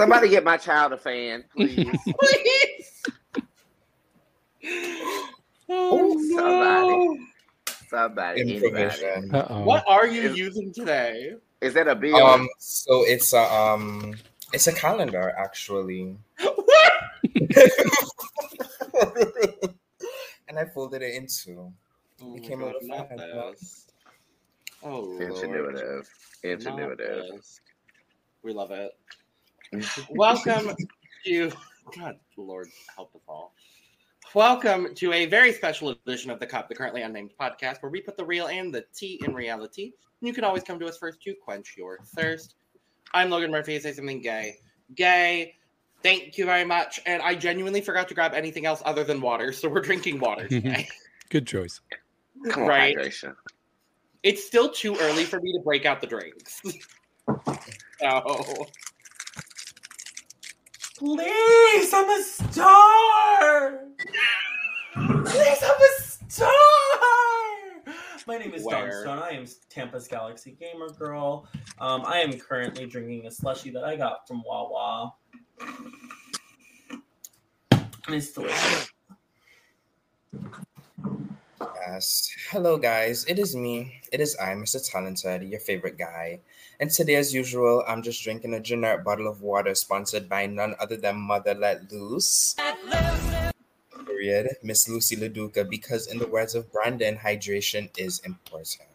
Nate. Somebody get my child a fan, please. Please. Oh, no. Somebody, anybody. What are you Is- using today? Is that a bill? Um, so it's a um, it's a calendar actually, What? and I folded it into. Oh It my came God, out not fine. this. Oh, Lord. Ingenuitive. Ingenuitive. We love it. Welcome to God, Lord help us all. Welcome to a very special edition of the Cup, the currently unnamed podcast, where we put the real and the tea in reality. And you can always come to us first to quench your thirst. I'm Logan Murphy. Say something gay. Gay. Thank you very much. And I genuinely forgot to grab anything else other than water, so we're drinking water today. Good choice. Come on, Right. hydration. it's still too early for me to break out the drinks. so Please, I'm a star. Please, I'm a star. My name is Dawn Stone. I am Tampa's Galaxy Gamer Girl. Um, I am currently drinking a slushy that I got from Wawa. And it's delicious. Yes. Hello, guys. It is me. It is I, Mr. Talented, your favorite guy. And today, as usual, I'm just drinking a generic bottle of water sponsored by none other than Mother Let Loose. Period. Miss Lucy Laduca, because in the words of Brandon, hydration is important.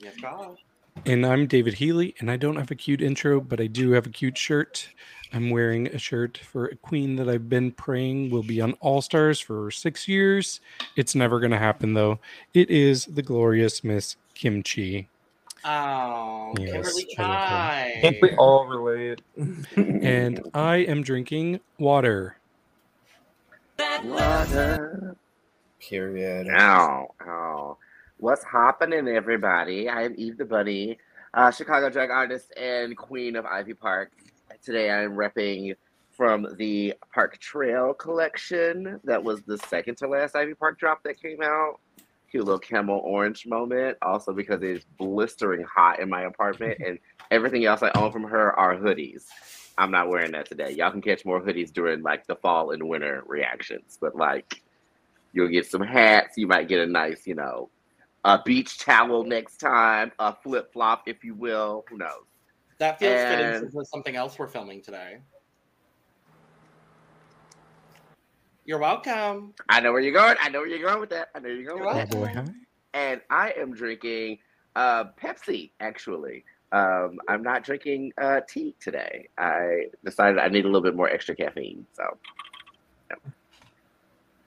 yes, God. And I'm David Healy, and I don't have a cute intro, but I do have a cute shirt. I'm wearing a shirt for a queen that I've been praying will be on All Stars for six years. It's never going to happen, though. It is the glorious Miss Kim Chi. Oh, Yes, Kimberly I love her. Think we all relate. And I am drinking water. Water. Period. Ow, ow. What's happening, everybody? I am Eve the Bunny, uh, Chicago drag artist and queen of Ivy Park. Today I'm repping from the Park Trail collection. That was the second to last Ivy Park drop that came out. Cute little camel orange moment. Also because it's blistering hot in my apartment, and everything else I own from her are hoodies. I'm not wearing that today. Y'all can catch more hoodies during like the fall and winter reactions, but like You'll get some hats. You might get a nice, you know, a beach towel next time, a flip flop, if you will. Who knows? That feels And- since there's something else we're filming today. You're welcome. I know where you're going. I know where you're going with that. I know where you're going You're with that. Oh boy, hi. And I am drinking uh, Pepsi, actually. Um, I'm not drinking uh, tea today. I decided I need a little bit more extra caffeine. So,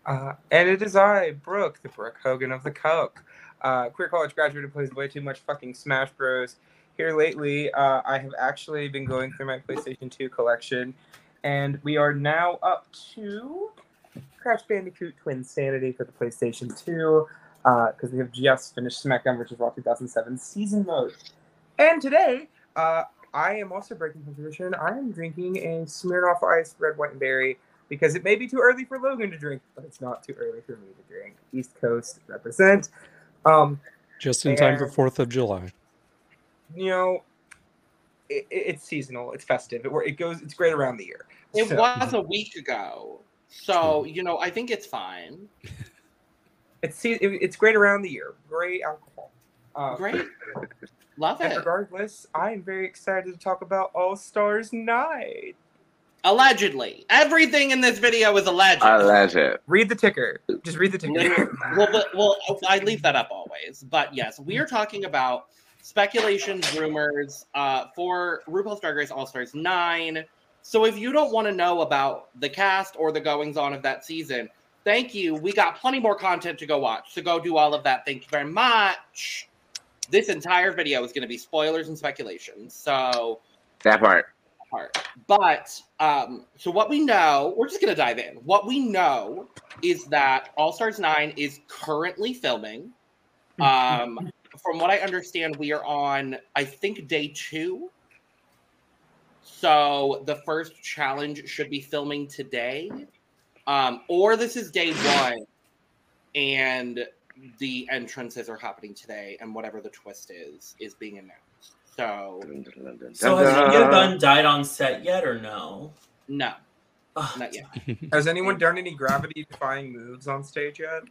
Uh, and it is I, Brooke, the Brooke Hogan of the Coke. Uh, queer college graduate who plays way too much fucking Smash Bros. Here lately, uh, I have actually been going through my PlayStation 2 collection, and we are now up to Crash Bandicoot Twin Sanity for the PlayStation 2, because we have just finished SmackDown vs. Raw 2007 season mode. And today, uh, I am also breaking some tradition. I am drinking a Smirnoff Ice Red, White, and Berry because it may be too early for Logan to drink, but it's not too early for me to drink. East Coast represent. Um, Just in time for Fourth of July. you know, it, it- it's seasonal, it's festive, it, it goes, it's great around the year. It So, was a week ago. So, you know, I think it's fine. It's it's great around the year. Great alcohol. Um, Great. Love And it. regardless, I am very excited to talk about All Stars Nine. Allegedly. Everything in this video is alleged. alleged. Read the ticker. Just read the ticker. well, but, well, I leave that up always. But yes, we are talking about speculations, rumors uh, for RuPaul's Drag Race All Stars 9. So if you don't want to know about the cast or the goings on of that season, thank you. We got plenty more content to go watch. So go do all of that. Thank you very much. This entire video is going to be spoilers and speculation. So That part. part. But um, so what we know, we're just gonna dive in. What we know is that All Stars Nine is currently filming. Um, from what I understand, we are on, I think, day two. So the first challenge should be filming today, um, or this is day one, and the entrances are happening today, and whatever the twist is is being announced. So So has any of died on set yet or no? no, Ugh, not yet. Has anyone done any gravity defying moves on stage yet?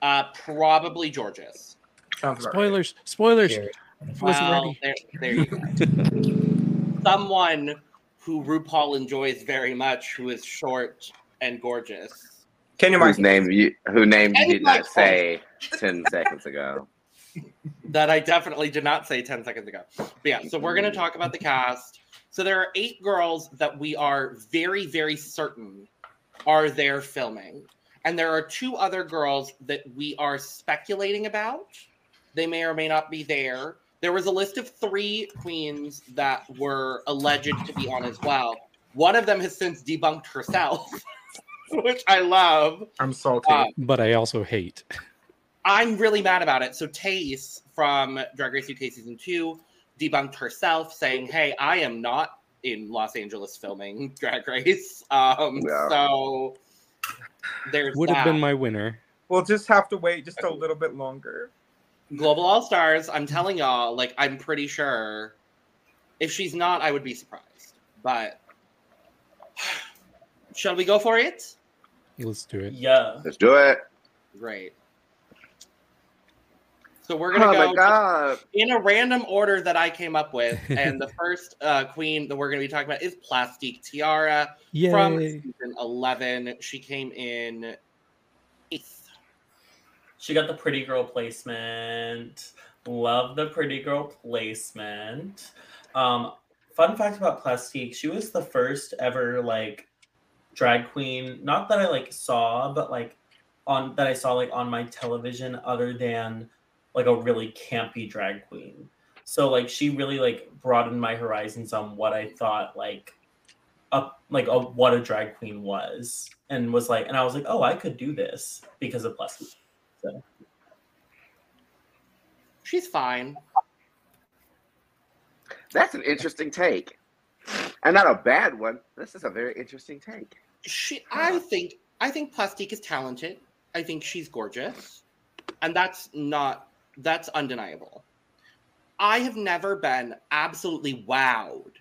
Uh, probably Jorgeous. Sounds about right. Spoilers. Spoilers. Well, there, there you go. Someone who RuPaul enjoys very much, who is short and gorgeous. Kenya Whose Mike. name you who name you And did not say ten seconds ago. that I definitely did not say 10 seconds ago. But yeah, so we're going to mm. talk about the cast. So there are eight girls that we are very, very certain are there filming. And there are two other girls that we are speculating about. They may or may not be there. There was a list of three queens that were alleged to be on as well. One of them has since debunked herself, which I love. I'm salty. Uh, But I also hate. I'm really mad about it. So Tayce from Drag Race UK season two debunked herself, saying, "Hey, I am not in Los Angeles filming Drag Race." Um, Yeah. So there's Would that. have been my winner. we'll just have to wait just a little bit longer. Global All Stars. I'm telling y'all, like I'm pretty sure. If she's not, I would be surprised. But shall we go for it? Let's do it. Yeah. Let's do it. Great. So we're gonna Oh go my god. in a random order that I came up with, and the first uh, queen that we're going to be talking about is Plastique Tiara from season eleven. She came in eighth. She got the pretty girl placement. Love the pretty girl placement. Um, fun fact about Plastique, she was the first ever like drag queen, not that I like saw, but like on that I saw like on my television other than like a really campy drag queen. So like she really like broadened my horizons on what I thought like up like a, what a drag queen was and was like and I was like, "Oh, I could do this because of Plastique." She's fine. That's an interesting take. And not a bad one. This is a very interesting take. She, I think, I think Plastique is talented. I think she's gorgeous, and that's not that's undeniable. I have never been absolutely wowed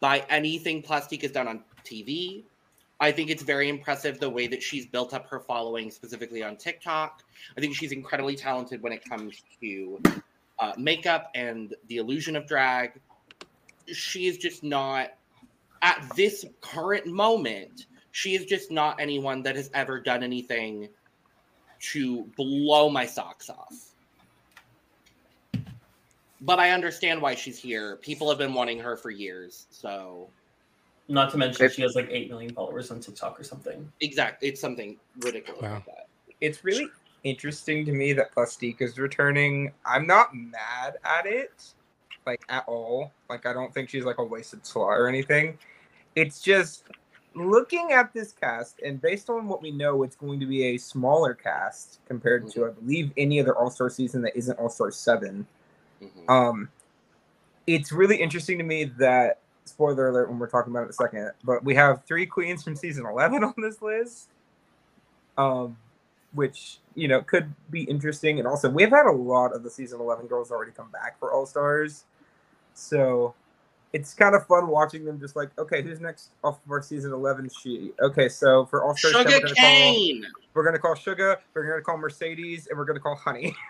by anything Plastique has done on TV. I think it's very impressive the way that she's built up her following, specifically on TikTok. I think she's incredibly talented when it comes to uh, makeup and the illusion of drag. She is just not, at this current moment, she is just not anyone that has ever done anything to blow my socks off. But I understand why she's here. People have been wanting her for years, so Not to mention It- she has like eight million followers on TikTok or something. exactly, it's something ridiculous Wow. like that. It's really interesting to me that Plastique is returning. I'm not mad at it, like at all. Like I don't think she's like a wasted slot or anything. It's just looking at this cast and based on what we know, it's going to be a smaller cast compared to I believe any other All Star season that isn't All Star Seven. Mhm. Um, it's really interesting to me that spoiler alert when we're talking about it in a second, but we have three queens from season eleven on this list, um, which you know could be interesting. And also, we've had a lot of the season eleven girls already come back for All Stars, so it's kind of fun watching them. Just like, okay, who's next off of our season eleven sheet? Okay, so for All Stars, Sugar we're gonna call cane. we're gonna call Sugar, we're gonna call Mercedes, and we're gonna call Honey.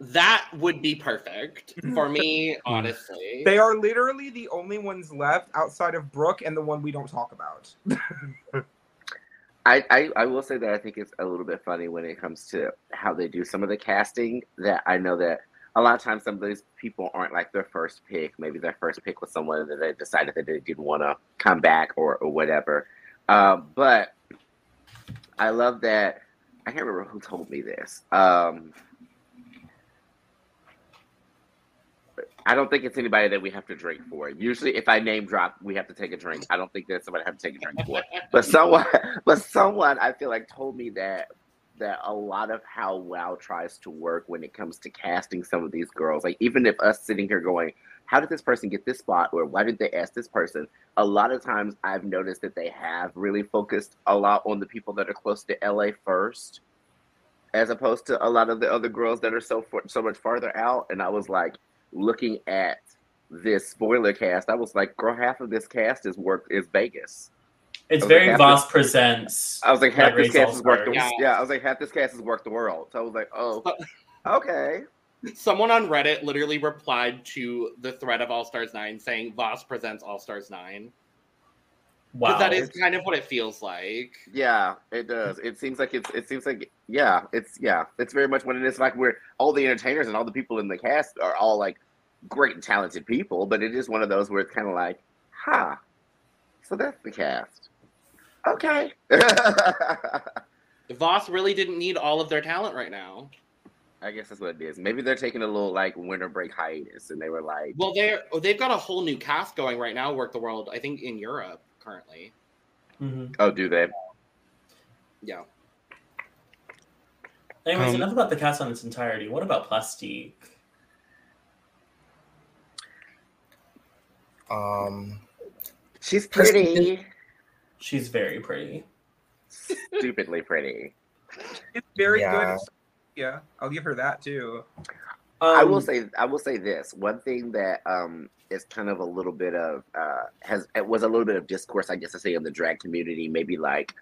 That would be perfect for me, honestly. They are literally the only ones left outside of Brooke and the one we don't talk about. I, I, I will say that I think it's a little bit funny when it comes to how they do some of the casting. That I know that a lot of times some of these people aren't like their first pick. Maybe their first pick was someone that they decided that they didn't want to come back or, or whatever. Um, but I love that. I can't remember who told me this. Um, I don't think it's anybody that we have to drink for. Usually, if I name drop, we have to take a drink. I don't think that somebody have to take a drink for. But someone, but someone, I feel like told me that that a lot of how WoW tries to work when it comes to casting some of these girls, like even if us sitting here going, how did this person get this spot, or why did they ask this person? A lot of times, I've noticed that they have really focused a lot on the people that are close to LA first, as opposed to a lot of the other girls that are so so much farther out. And I was like, looking at this spoiler cast, I was like, girl, half of this cast is work is Vegas. It's very like, Voss half presents. I was like, half Drag this cast is work the All-Stars. yeah. I was like, half this cast is Werq the World. So I was like, oh, okay. Someone on Reddit literally replied to the thread of All Stars 9 saying Voss presents All Stars 9. Wow. That is kind of what it feels like. Yeah, it does. It seems like it's. It seems like yeah, it's yeah, it's very much what it is. Like where all the entertainers and all the people in the cast are all like great and talented people, but it is one of those where it's kind of like, huh. So that's the cast. Okay. The Voss really didn't need all of their talent right now. I guess that's what it is. Maybe they're taking a little like winter break hiatus, and they were like, Well, they're they've got a whole new cast going right now. Werq the World, I think, in Europe currently. Mhm. "Oh, do they?" Yeah. Anyways, Um, enough about the cast on its entirety. What about Plastique? Um, She's pretty, She's very pretty. stupidly pretty. It's very good. Yeah. at- Yeah, I'll give her that too. I will Um, say I will say this one thing that um is kind of a little bit of uh has it was a little bit of discourse I guess to say in the drag community maybe like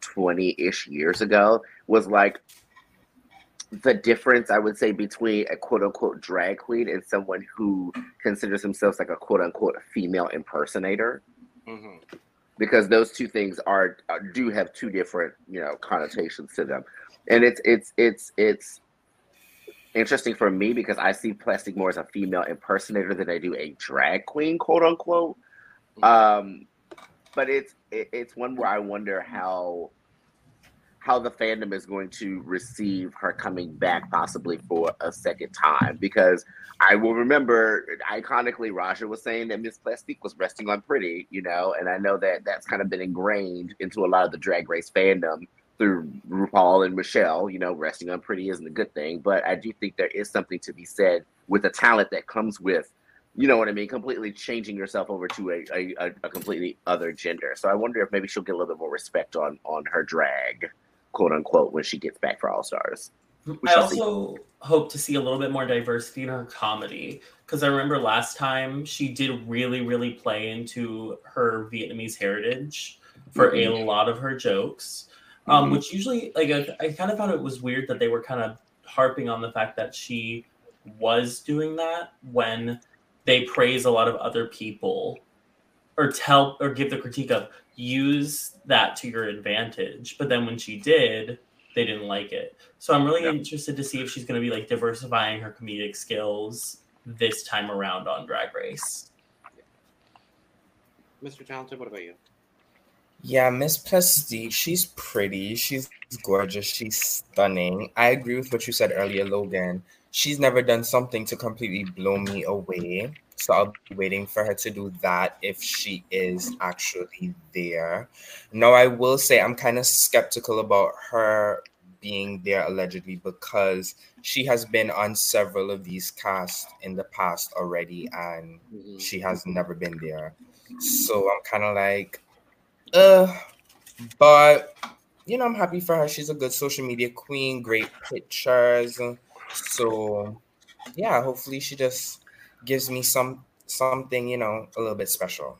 20-ish years ago was like the difference I would say between a quote unquote drag queen and someone who considers themselves like a quote unquote female impersonator. Hmm because those two things are, are do have two different you know connotations to them. And it's it's it's it's interesting for me because i see Plastique more as a female impersonator than i do a drag queen quote unquote. Um but it's it, it's one where i wonder how how the fandom is going to receive her coming back possibly for a second time. Because I will remember iconically Raja was saying that Miss Plastique was resting on pretty, you know, and I know that that's kind of been ingrained into a lot of the drag race fandom through RuPaul and Michelle, you know, resting on pretty isn't a good thing, but I do think there is something to be said with the talent that comes with, you know what I mean, completely changing yourself over to a, a, a- a completely other gender. So I wonder if maybe she'll get a little bit more respect on on her drag, quote unquote, when she gets back for All Stars. I shall see. also hope to see a little bit more diversity in her comedy because I remember last time she did really, really play into her Vietnamese heritage for a lot of her jokes, um, Mhm. which usually, like, I, I kind of found it was weird that they were kind of harping on the fact that she was doing that when they praise a lot of other people or tell or give the critique of use that to your advantage. But then when she did, they didn't like it. So I'm really Yeah. interested to see if she's going to be like diversifying her comedic skills this time around on Drag Race. Mr. Talented, what about you? Yeah, Miss Plastique, she's pretty, she's gorgeous, she's stunning. I agree with what you said earlier, Logan. She's never done something to completely blow me away. So I'll be waiting for her to do that if she is actually there. Now, I will say I'm kind of skeptical about her being there allegedly because she has been on several of these casts in the past already and Mhm. she has never been there. So I'm kind of like, uh, but you know, I'm happy for her. She's a good social media queen, great pictures. So yeah, hopefully she just gives me some something, you know, a little bit special.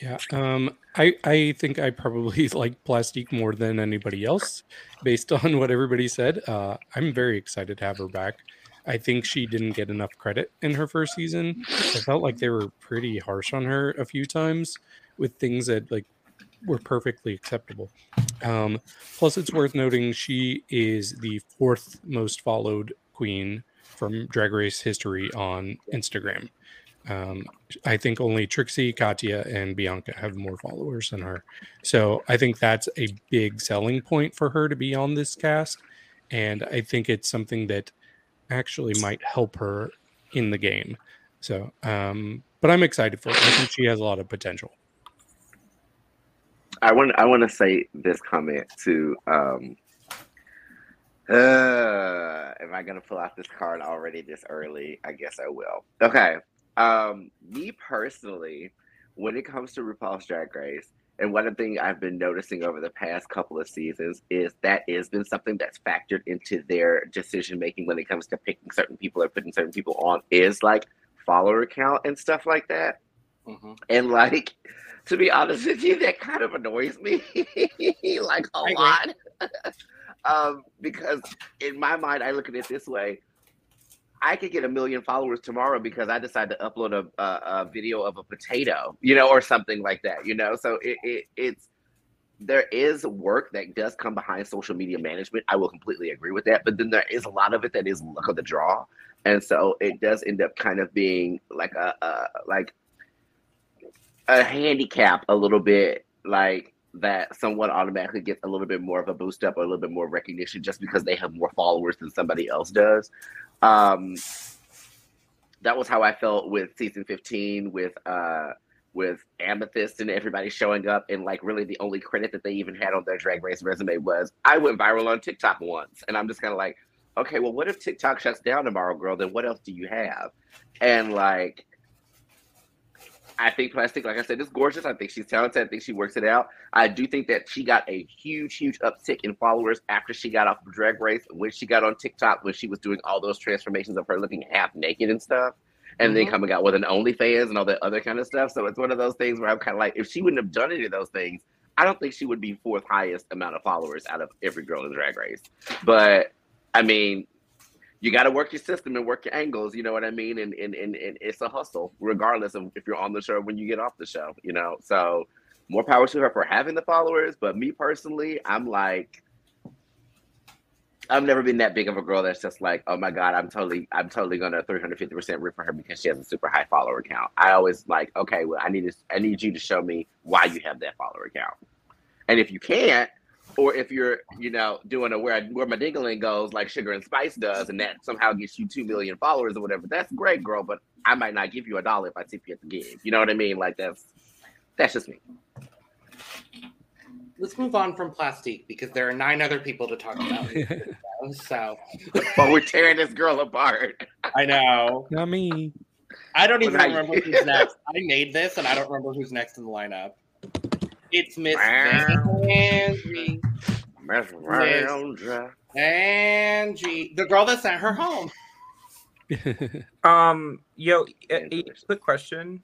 Yeah, um, I I think I probably like Plastique more than anybody else, based on what everybody said. Uh, I'm very excited to have her back. I think she didn't get enough credit in her first season. I felt like they were pretty harsh on her a few times with things that like were perfectly acceptable. Um, plus, it's worth noting she is the fourth most followed queen from Drag Race history on Instagram. Um, I think only Trixie, Katya, and Bianca have more followers than her. So I think that's a big selling point for her to be on this cast. And I think it's something that actually might help her in the game. So, um, but I'm excited for her. I think she has a lot of potential. I want I want to say this comment to um uh am I gonna pull out this card already this early? I guess I will. Okay. Um me personally, when it comes to RuPaul's Drag Race, And one thing I've been noticing over the past couple of seasons is that has been something that's factored into their decision making when it comes to picking certain people or putting certain people on is like follower count and stuff like that. Mm-hmm. And like, to be honest with you, that kind of annoys me like a lot. um, because in my mind, I look at it this way. I could get a million followers tomorrow because I decide to upload a, a, a, video of a potato, you know, or something like that, you know. So it, it, it's there is work that does come behind social media management. I will completely agree with that, but then there is a lot of it that is luck of the draw, and so it does end up kind of being like a, a like a handicap a little bit, like that someone automatically gets a little bit more of a boost up or a little bit more recognition just because they have more followers than somebody else does. Um, that was how I felt with season 15 with uh with Amethyst and everybody showing up and like really the only credit that they even had on their drag race resume was I went viral on TikTok once. And I'm just kind of like, okay, well what if TikTok shuts down tomorrow, girl? Then what else do you have? And like I think Plastique, like I said, is gorgeous. I think she's talented. I think she works it out. I do think that she got a huge, huge uptick in followers after she got off of Drag Race. When she got on TikTok, when she was doing all those transformations of her looking half naked and stuff, and mm-hmm. then coming out with an OnlyFans and all that other kind of stuff. So it's one of those things where I'm kind of like, if she wouldn't have done any of those things, I don't think she would be fourth highest amount of followers out of every girl in Drag Race. But I mean, you got to work your system and work your angles. You know what I mean? And, and and and it's a hustle, regardless of if you're on the show when you get off the show. You know, so more power to her for having the followers. But me personally, I'm like, I've never been that big of a girl that's just like, oh my god, I'm totally, I'm totally gonna 350 percent rip for her because she has a super high follower count. I always like, okay, well, I need to, I need you to show me why you have that follower count. And if you can't, or if you're, you know, doing a where where my dingling goes like Sugar and Spice does, and that somehow gets you two million followers or whatever, that's great, girl. But I might not give you a dollar if I tip you at the gig. You know what I mean? Like that's that's just me. Let's move on from Plastique because there are nine other people to talk about. so, but we're tearing this girl apart. I know. Not me. I don't even remember who's next. I made this, and I don't remember who's next in the lineup. It's Miss Vanjie. Miss Angie, the girl that sent her home. um, yo, a, a quick question.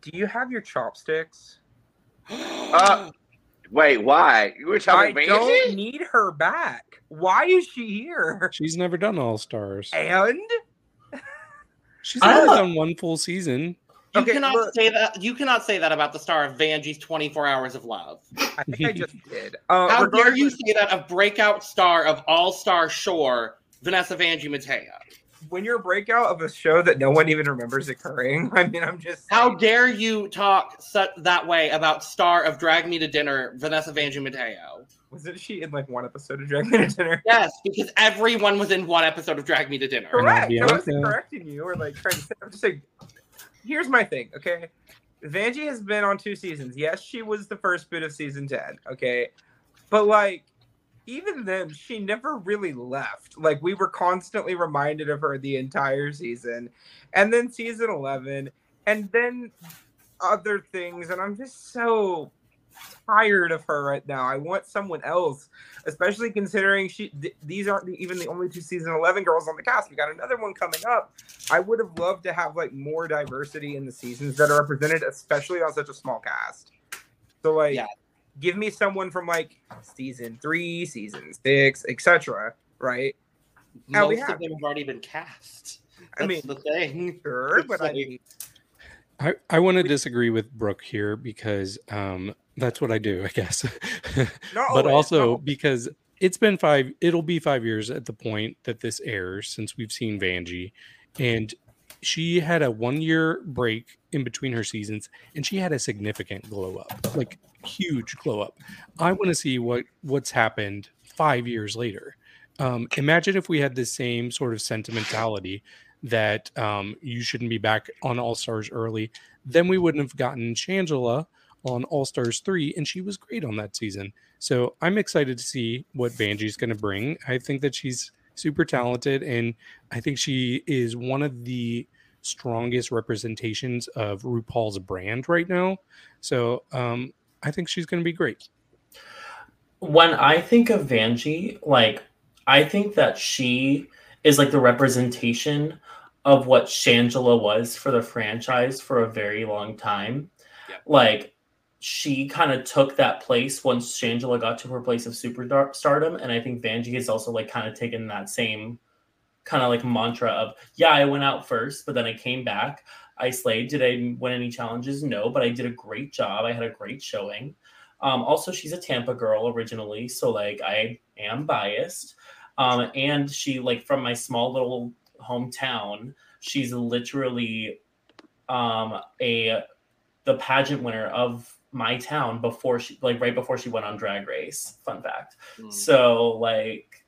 Do you have your chopsticks? uh, wait, why? You were talking I don't need her back. Why is she here? She's never done All Stars. And she's only done one full season. You okay, cannot look, say that. You cannot say that about the star of Vanjie's 24 Hours of Love. I think I just did. Uh, How dare you say that of breakout star of All Star Shore, Vanessa Vanjie Mateo? When you're a breakout of a show that no one even remembers occurring, I mean, I'm just. How dare you talk that way about star of Drag Me to Dinner, Vanessa Vanjie Mateo? Wasn't she in like one episode of Drag Me to Dinner? Yes, because everyone was in one episode of Drag Me to Dinner. Correct. I wasn't correcting you or like trying to say. I'm just saying here's my thing, okay? Vanjie has been on two seasons. Yes, she was the first bit of season 10, okay? But like even then she never really left. Like we were constantly reminded of her the entire season. And then season 11 and then other things and I'm just so tired of her right now. I want someone else, especially considering she th- these aren't even the only two season 11 girls on the cast. We got another one coming up. I would have loved to have like more diversity in the seasons that are represented, especially on such a small cast. So like yeah. give me someone from like season 3, season 6, etc., right? Most of them have already been cast. That's I mean, the thing. Sure, but I mean, I, I want to disagree with Brooke here because um, that's what I do, I guess. but also because it's been five, it'll be five years at the point that this airs since we've seen Vanjie. And she had a one year break in between her seasons and she had a significant glow up, like huge glow up. I want to see what what's happened five years later. Um, imagine if we had the same sort of sentimentality that um, you shouldn't be back on All Stars early, then we wouldn't have gotten Shangela on All Stars 3, and she was great on that season. So I'm excited to see what Vanjie's going to bring. I think that she's super talented, and I think she is one of the strongest representations of RuPaul's brand right now. So um, I think she's going to be great. When I think of Vanjie, like I think that she is like the representation of what Shangela was for the franchise for a very long time. Yep. Like she kind of took that place once Shangela got to her place of superstardom, and I think Vanjie has also like kind of taken that same kind of like mantra of yeah, I went out first, but then I came back. I slayed. Did I win any challenges? No, but I did a great job. I had a great showing. Um, also, she's a Tampa girl originally, so like I am biased. Um, and she like from my small little hometown, she's literally um, a the pageant winner of my town before she like right before she went on Drag Race. Fun fact. Mm. So like,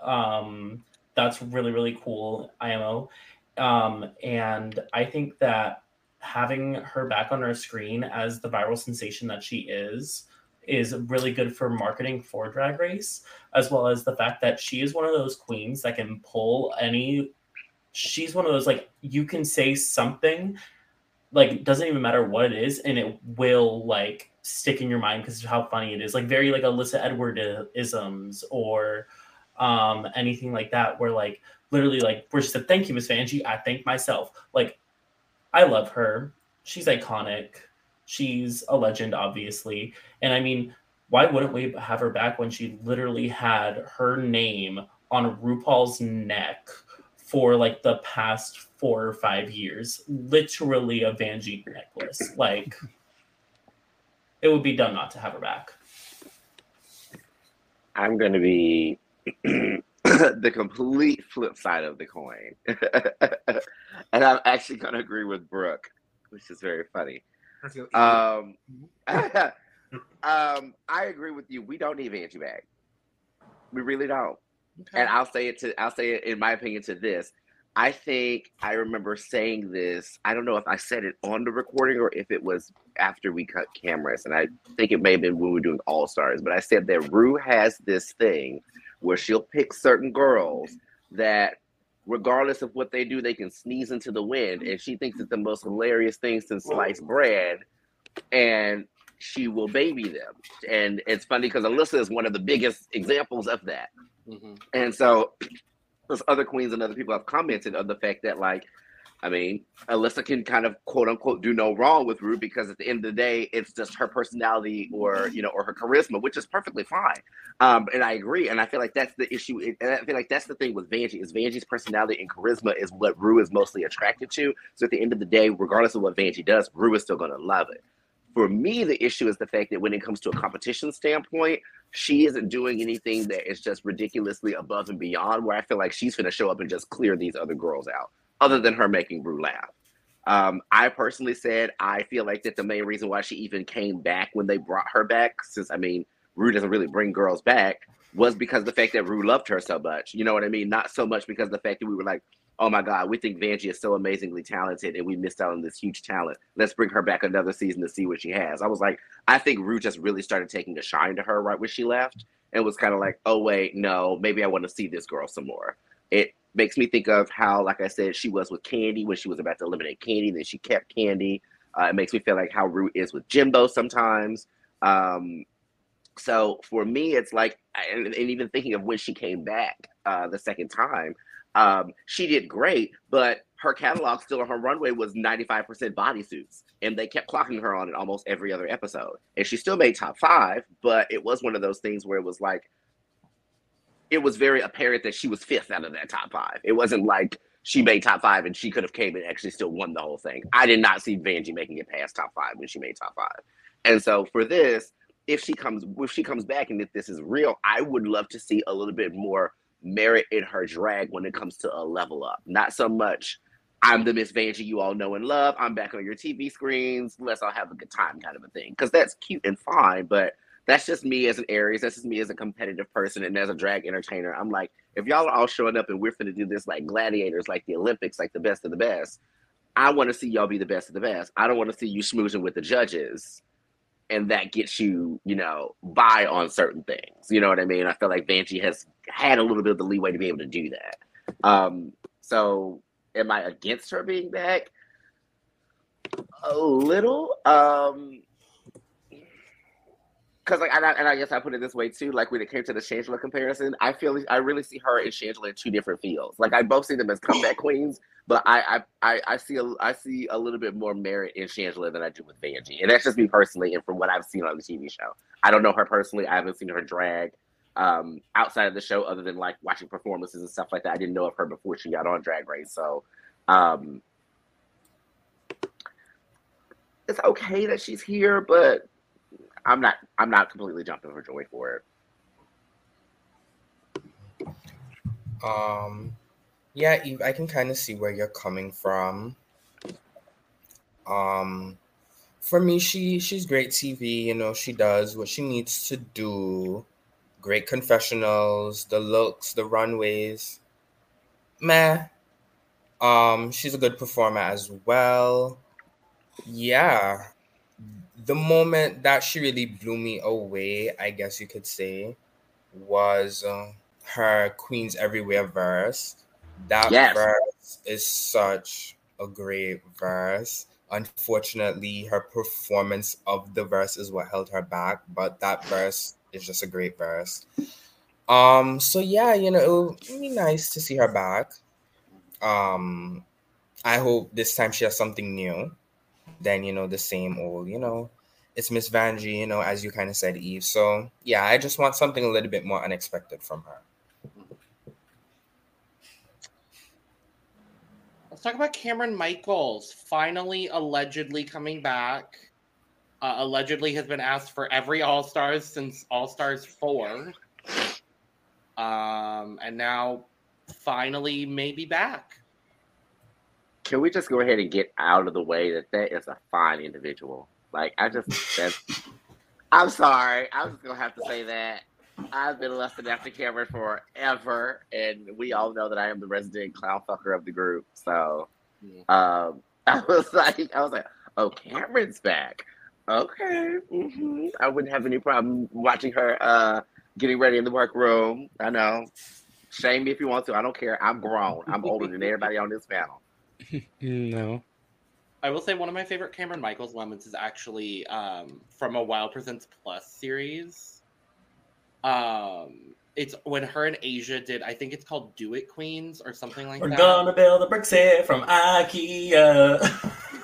um, that's really really cool. IMO, um, and I think that having her back on our screen as the viral sensation that she is is really good for marketing for Drag Race, as well as the fact that she is one of those queens that can pull any. She's one of those like you can say something, like doesn't even matter what it is, and it will like stick in your mind because of how funny it is. Like very like Alyssa Edward isms or um anything like that, where like literally like where she said, "Thank you, Miss Vanjie. I thank myself." Like I love her. She's iconic. She's a legend, obviously. And I mean, why wouldn't we have her back when she literally had her name on RuPaul's neck for like the past four or five years? Literally a Vanjie necklace. Like, it would be dumb not to have her back. I'm going to be the complete flip side of the coin. and I'm actually going to agree with Brooke, which is very funny. Um, um, I agree with you. We don't need Vanjie back. We really don't. Okay. And I'll say it to I'll say it in my opinion to this. I think I remember saying this. I don't know if I said it on the recording or if it was after we cut cameras. And I think it may have been when we were doing All Stars. But I said that Rue has this thing where she'll pick certain girls that regardless of what they do, they can sneeze into the wind. And she thinks it's the most hilarious thing since sliced bread. And she will baby them. And it's funny because Alyssa is one of the biggest examples of that. Mhm. And so those other queens and other people have commented on the fact that, like, I mean, Alyssa can kind of quote unquote do no wrong with Rue because at the end of the day, it's just her personality or you know or her charisma, which is perfectly fine. Um, and I agree, and I feel like that's the issue. And I feel like that's the thing with Vanjie is Vanjie's personality and charisma is what Rue is mostly attracted to. So at the end of the day, regardless of what Vanjie does, Rue is still going to love it. For me, the issue is the fact that when it comes to a competition standpoint, she isn't doing anything that is just ridiculously above and beyond. Where I feel like she's going to show up and just clear these other girls out other than her making Rue laugh. Um, I personally said I feel like that the main reason why she even came back when they brought her back, since I mean Rue doesn't really bring girls back, was because the fact that Rue loved her so much. You know what I mean? Not so much because the fact that we were like, oh my God, we think Vanjie is so amazingly talented and we missed out on this huge talent. Let's bring her back another season to see what she has. I was like, I think Rue just really started taking a shine to her right when she left and was kind of like, oh wait, no, maybe I want to see this girl some more. It makes me think of how, like I said, she was with Candy when she was about to eliminate Candy, then she kept Candy. Uh, it makes me feel like how Rue is with Jimbo sometimes. Um, so for me, it's like, and, and even thinking of when she came back uh, the second time, um, she did great, but her catalog still on her runway was 95% bodysuits, and they kept clocking her on it almost every other episode. And she still made top five, but it was one of those things where it was like, it was very apparent that she was fifth out of that top five. It wasn't like she made top five and she could have came and actually still won the whole thing. I did not see Vanjie making it past top five when she made top five. And so for this, if she comes if she comes back and if this is real, I would love to see a little bit more merit in her drag when it comes to a level up. Not so much I'm the Miss Vanjie you all know and love. I'm back on your TV screens. Let's all have a good time kind of a thing. Because that's cute and fine, but that's just me as an Aries. That's just me as a competitive person and as a drag entertainer. I'm like, if y'all are all showing up and we're finna do this like gladiators, like the Olympics, like the best of the best, I want to see y'all be the best of the best. I don't want to see you smoozing with the judges and that gets you, you know, by on certain things. You know what I mean? I feel like Vanjie has had a little bit of the leeway to be able to do that. Um, so am I against her being back? A little. Um because like and I, and I guess I put it this way too. Like when it came to the Shangela comparison, I feel I really see her and Shangela in two different fields. Like I both see them as comeback queens, but I I, I see a I see a little bit more merit in Shangela than I do with Vanjie, and that's just me personally and from what I've seen on the TV show. I don't know her personally. I haven't seen her drag um, outside of the show, other than like watching performances and stuff like that. I didn't know of her before she got on Drag Race, so um, it's okay that she's here, but I'm not I'm not completely jumping for joy for it. Um yeah, Eve, I can kind of see where you're coming from. Um for me she she's great TV, you know, she does what she needs to do. Great confessionals, the looks, the runways. Meh. Um she's a good performer as well. Yeah, the moment that she really blew me away, I guess you could say, was uh, her Queens Everywhere verse. That yes. verse is such a great verse. Unfortunately, her performance of the verse is what held her back, but that verse is just a great verse. Um, so yeah, you know, it would be nice to see her back. Um, I hope this time she has something new than you know the same old you know it's miss vanjie you know as you kind of said eve so yeah i just want something a little bit more unexpected from her let's talk about cameron michaels finally allegedly coming back uh, allegedly has been asked for every all stars since all stars 4 um and now finally maybe back can we just go ahead and get out of the way that that is a fine individual? Like I just that's I'm sorry. I'm just gonna have to say that. I've been lusting after Cameron forever, and we all know that I am the resident clown fucker of the group. So um, I was like, I was like, oh, Cameron's back. Okay, mm-hmm. I wouldn't have any problem watching her uh, getting ready in the workroom. I know. Shame me if you want to. I don't care. I'm grown. I'm older than everybody on this panel. no. I will say one of my favorite Cameron Michaels lemons is actually um, from a WoW Presents Plus series. Um, it's when her and Asia did. I think it's called Do It Queens or something like We're that. We're gonna build a brick set from IKEA.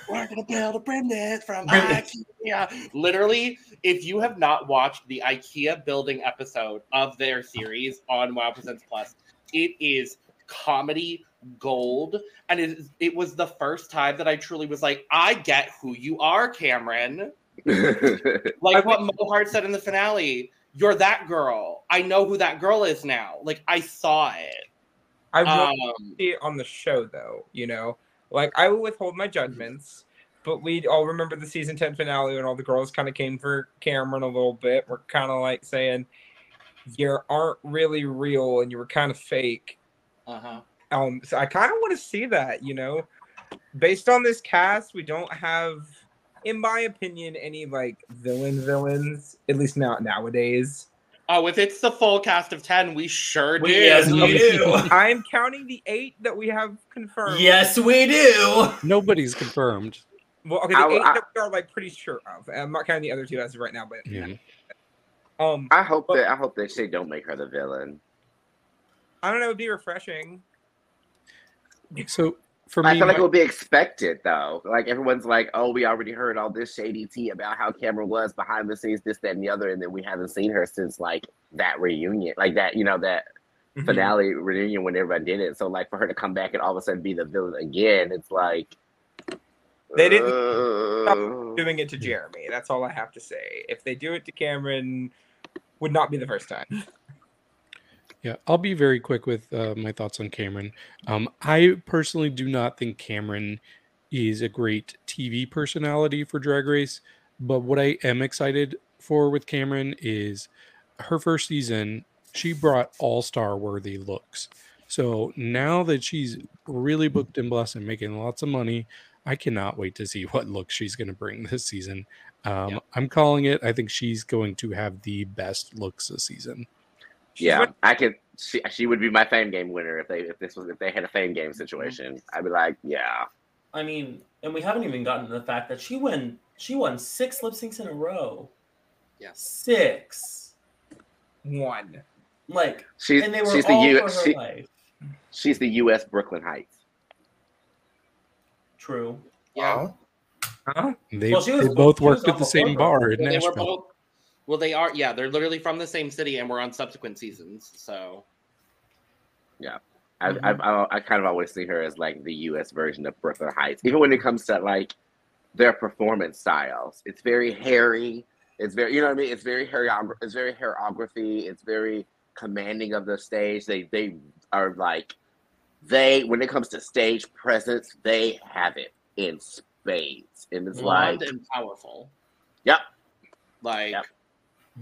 We're gonna build a brim from IKEA. Literally, if you have not watched the IKEA building episode of their series on WoW Presents Plus, it is comedy gold. And it, it was the first time that I truly was like, I get who you are, Cameron. like what Mohart said in the finale, you're that girl. I know who that girl is now. Like I saw it. I will um, see it on the show though, you know. Like I will withhold my judgments, but we all remember the season 10 finale when all the girls kind of came for Cameron a little bit. We're kind of like saying you aren't really real and you were kind of fake. Uh-huh. Um, so I kind of want to see that, you know, based on this cast, we don't have, in my opinion, any like villain villains, at least not nowadays. Oh, if it's the full cast of 10, we sure do. Yes, we do. I'm counting the eight that we have confirmed. Yes, we do. Nobody's confirmed. Well, okay, the I, eight I, that we are like pretty sure of. I'm not counting the other two as of right now, but yeah. Um, I hope but, that I hope that they don't make her the villain. I don't know. It'd be refreshing. So for me, I feel like my... it would be expected though. Like everyone's like, "Oh, we already heard all this shady tea about how Cameron was behind the scenes, this, that, and the other," and then we haven't seen her since like that reunion, like that, you know, that mm-hmm. finale reunion when everybody did it. So like for her to come back and all of a sudden be the villain again, it's like they didn't uh... stop doing it to Jeremy. That's all I have to say. If they do it to Cameron, would not be the first time. Yeah, I'll be very quick with uh, my thoughts on Cameron. Um, I personally do not think Cameron is a great TV personality for Drag Race, but what I am excited for with Cameron is her first season. She brought all star worthy looks. So now that she's really booked and blessed and making lots of money, I cannot wait to see what looks she's going to bring this season. Um, yeah. I'm calling it. I think she's going to have the best looks this season yeah, I could. she she would be my fame game winner if they if this was if they had a fame game situation. Mm-hmm. I'd be like, yeah. I mean, and we haven't even gotten to the fact that she won she won six lip syncs in a row. Yes. Six. One. Like She's and they were she's the all U for her she, life. she's the U.S. Brooklyn Hytes. True. Yeah. Huh? They, Well, she was- they both she worked at the the same bar in Well, they were Nashville. both. Well, they are. Yeah, they're literally from the same city, and we're on subsequent seasons. So I've, Mhm. I've, I, I kind of always see her as like the U.S. version of Brooklyn Hytes. Even when it comes to like their performance styles, it's very hairy. It's very, you know what I mean. It's very hairog- It's very hairography. It's very commanding of the stage. They they are like they when it comes to stage presence, they have it in spades, and it's blonde like and powerful. Yep. Like, Yep.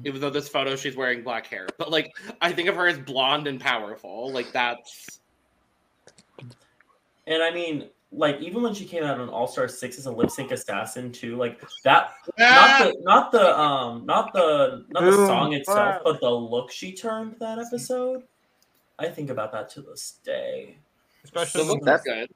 Even though this photo she's wearing black hair, but like I think of her as blonde and powerful. Like that's And I mean, like even when she came out on All Star Six as a lip sync assassin too, like that Ah! not the not the um not the not the Boom. song itself, Wow. but the look she turned that episode. I think about that to this day. the Especially look That's- good.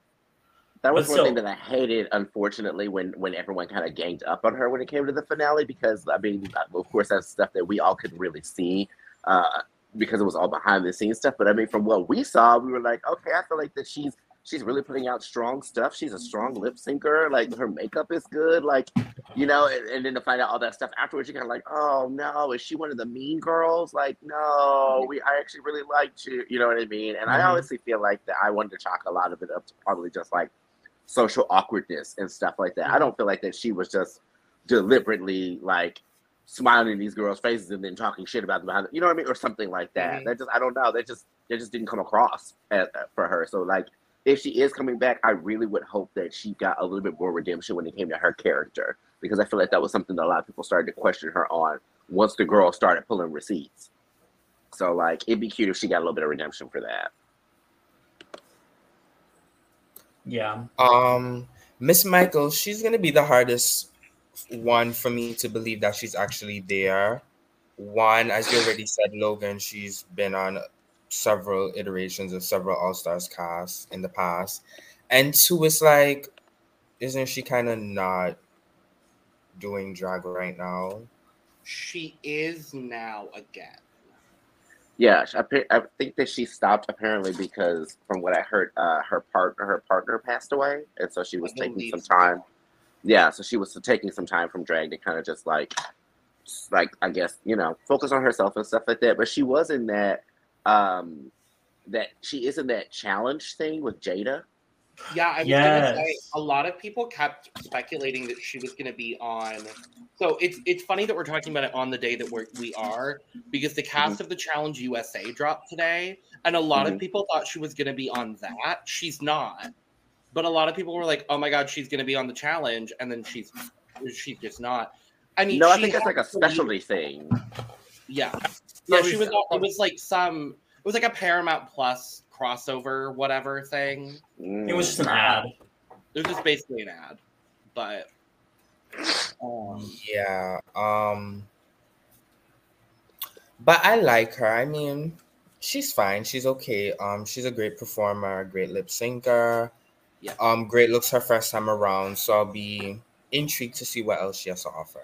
That was But one still- thing that I hated, unfortunately, when when everyone kind of ganged up on her when it came to the finale, because I mean, of course, that's stuff that we all could really see, uh, because it was all behind the scenes stuff. But I mean, from what we saw, we were like, okay, I feel like that she's she's really putting out strong stuff. She's a strong lip syncer. Like her makeup is good. Like you know, and, and then to find out all that stuff afterwards, you're kind of like, oh no, is she one of the mean girls? Like, no, we I actually really liked you. You know what I mean? And I Mhm. honestly feel like that I wanted to chalk a lot of it up to probably just like social awkwardness and stuff like that. I don't feel like that she was just deliberately like smiling in these girls' faces and then talking shit about them behind, you know what I mean, or something like that. Mhm. That just I don't know. That just that just didn't come across as, for her. So like, if she is coming back, I really would hope that she got a little bit more redemption when it came to her character because I feel like that was something that a lot of people started to question her on once the girl started pulling receipts. So like, it'd be cute if she got a little bit of redemption for that. Yeah. Um, Miss Michael, she's gonna be the hardest one for me to believe that she's actually there. One, as you already said, Logan, she's been on several iterations of several All Stars casts in the past. And two, it's like, isn't she kind of not doing drag right now? She is now again. Yeah, I, I think that she stopped apparently because, from what I heard, uh, her partner her partner passed away, and so she was taking some time. Yeah, so she was taking some time from drag to kind of just like, like I guess you know, focus on herself and stuff like that. But she was in that, um, that she is in that challenge thing with Jada. Yeah, I was gonna say a lot of people kept speculating that she was gonna be on. So it's it's funny that we're talking about it on the day that we're, we are because the cast of the Challenge USA dropped today, and a lot of Mhm. people thought she was gonna be on that. She's not, but a lot of people were like, "Oh my god, she's gonna be on the challenge," and then she's she's just not. I mean, No, I think it's like a to specialty thing. Yeah, yeah, she was. so. It was like some. It was like a Paramount Plus crossover, whatever thing. It was just an Mm. ad. It was just basically an ad, but um, Yeah. Um but I like her. I mean, she's fine. She's okay. Um she's a great performer, great lip syncer. Yeah. Um great looks her first time around, so I'll be intrigued to see what else she has to offer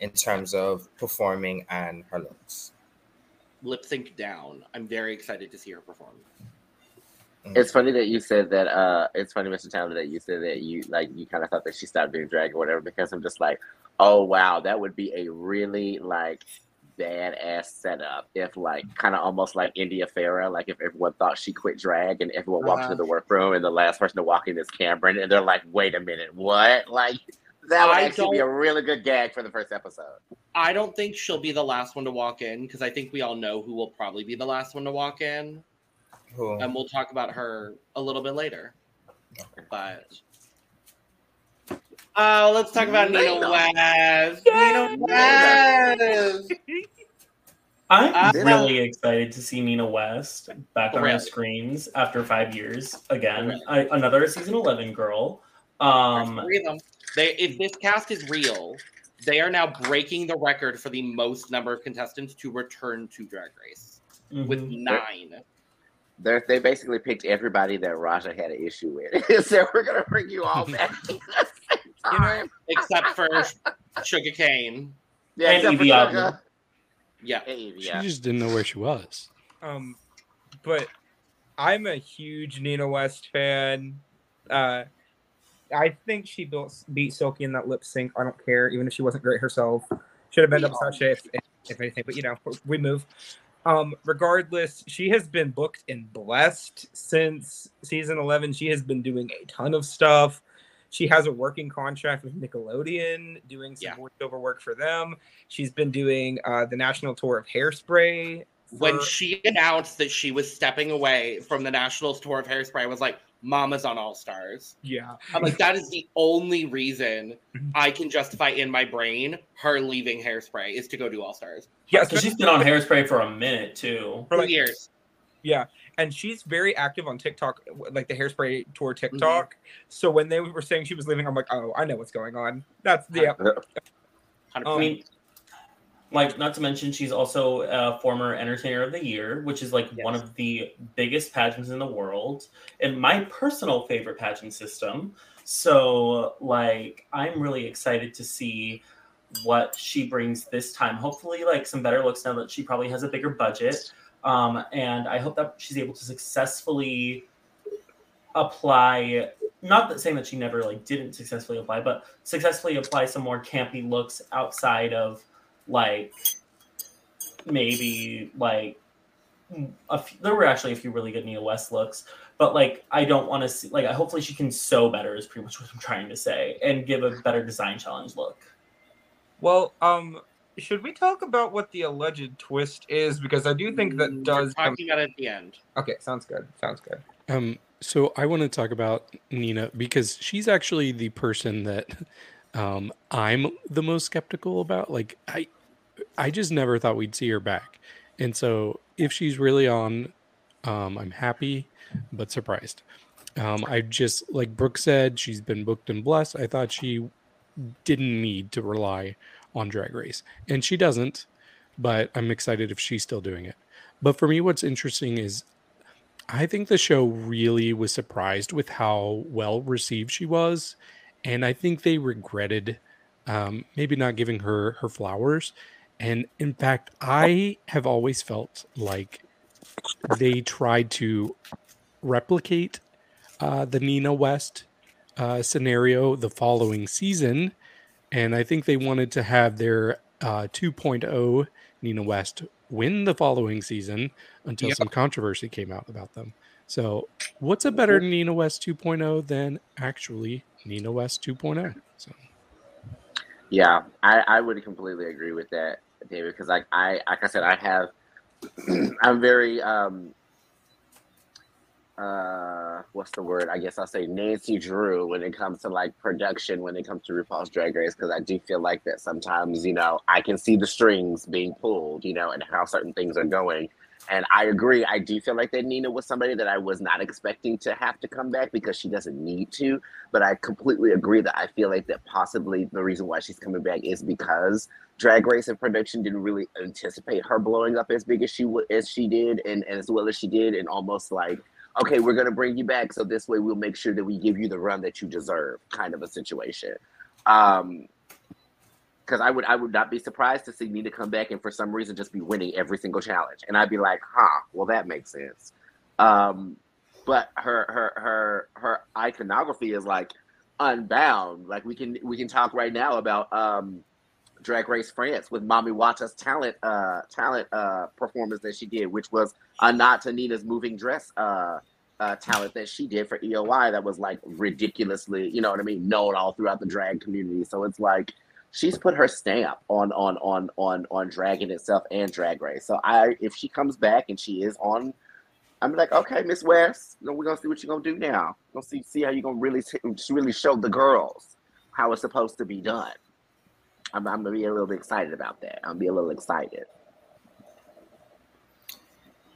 in terms of performing and her looks. lip sync down. I'm very excited to see her perform. It's funny that you said that. Uh, it's funny, Mr. Town, that you said that you like you kind of thought that she stopped doing drag or whatever. Because I'm just like, oh wow, that would be a really like badass setup if like kind of almost like India Ferrah, like if everyone thought she quit drag and everyone walked Uh-huh. into the workroom and the last person to walk in is Kameron and they're like, wait a minute, what? Like that would I actually be a really good gag for the first episode. I don't think she'll be the last one to walk in because I think we all know who will probably be the last one to walk in, Who? and we'll talk about her a little bit later. But oh, let's talk about Nina Nina. West. Yay! Nina West. I'm Uh, really excited to see Nina West back on Really? our screens after five years again. Really? I, another season eleven girl. Um, Three of them. They, if this cast is real, they are now breaking the record for the most number of contestants to return to Drag Race with mhm. nine. They're, they basically picked everybody that Raja had an issue with. so we're gonna bring you all back. at the same You know. Except for Shuga Cain. yeah, and except for Yvie Sugar. Yeah. And Yvie, She yeah. just didn't know where she was. Um, but I'm a huge Nina West fan. Uh, I think she built beat Silky in that lip sync. I don't care, even if she wasn't great herself. Should have been up Sasha if, if, if anything, but you know, we move. Um, regardless, she has been booked and blessed since season 11. She has been doing a ton of stuff. She has a working contract with Nickelodeon, doing some Yeah. voiceover work for them. She's been doing uh, the national tour of Hairspray. When she announced that she was stepping away from the National Tour of Hairspray, I was like, Mama's on All Stars. yeah, I'm like, that is the only reason Mhm. I can justify in my brain her leaving Hairspray is to go do All Stars. yeah, Because she's been on hairspray for a minute too. for like years. Yeah, and she's very active on TikTok, like the hairspray tour Mm-hmm. TikTok. So when they were saying she was leaving, I'm like, oh, I know what's going on. That's yeah, 100%. I mean, like, not to mention, she's also a former Entertainer of the Year, which is like one of the biggest pageants in the world, and my personal favorite pageant system. So, like, I'm really excited to see what she brings this time. Hopefully, like some better looks now that she probably has a bigger budget. Um, and I hope that she's able to successfully apply not that saying that she never like didn't successfully apply, but successfully apply some more campy looks outside of like maybe like a few, there were actually a few really good Nina West looks, but like I don't want to see like hopefully she can sew better is pretty much what I'm trying to say and give a better design challenge look. Well, um, should we talk about what the alleged twist is? Because I do think that We're does. Come... talking about it at the end. Okay, sounds good. Sounds good. Um, so I want to talk about Nina because she's actually the person that um, I'm the most skeptical about. Like I, I just never thought we'd see her back, and so if she's really on, um, I'm happy but surprised. Um, I just like Brooke said, she's been booked and blessed. I thought she didn't need to rely on Drag Race, and she doesn't. But I'm excited if she's still doing it. But for me, what's interesting is I think the show really was surprised with how well received she was, and I think they regretted um, maybe not giving her her flowers. And in fact, I have always felt like they tried to replicate uh, the Nina West uh, scenario the following season, and I think they wanted to have their uh, 2.0 Nina West win the following season until Yep. some controversy came out about them. So, what's a better Nina West 2.0 than actually Nina West 2.0? So, Yeah, I, I would completely agree with that, David, because like I like I said, I have I'm very um uh what's the word? I guess I'll say Nancy Drew when it comes to like production, when it comes to RuPaul's Drag Race, because I do feel like that sometimes, you know, I can see the strings being pulled, you know, and how certain things are going. And I agree. I do feel like that Nina was somebody that I was not expecting to have to come back because she doesn't need to. But I completely agree that I feel like that possibly the reason why she's coming back is because Drag Race and production didn't really anticipate her blowing up as big as she would as she did and, and as well as she did, and almost like, okay, we're gonna bring you back, so this way we'll make sure that we give you the run that you deserve, kind of a situation. Um, because I would I would not be surprised to see Nina come back and for some reason just be winning every single challenge, and I'd be like, huh, well that makes sense. Um, but her her her her iconography is like unbound. Like we can we can talk right now about um Drag Race France with Mami Watta's talent uh talent uh performance that she did, which was a nod to Nina's moving dress uh uh talent that she did for EOI that was like ridiculously, you know what I mean, known all throughout the drag community. So it's like she's put her stamp on on on on on Dragon itself and drag race. So I if she comes back and she is on I'm like, okay, Miss West, you know, we're gonna see what you're gonna do now. We're gonna see see how you're gonna really really show the girls how it's supposed to be done. I'm, I'm gonna be a little bit excited about that. I'm gonna be a little excited.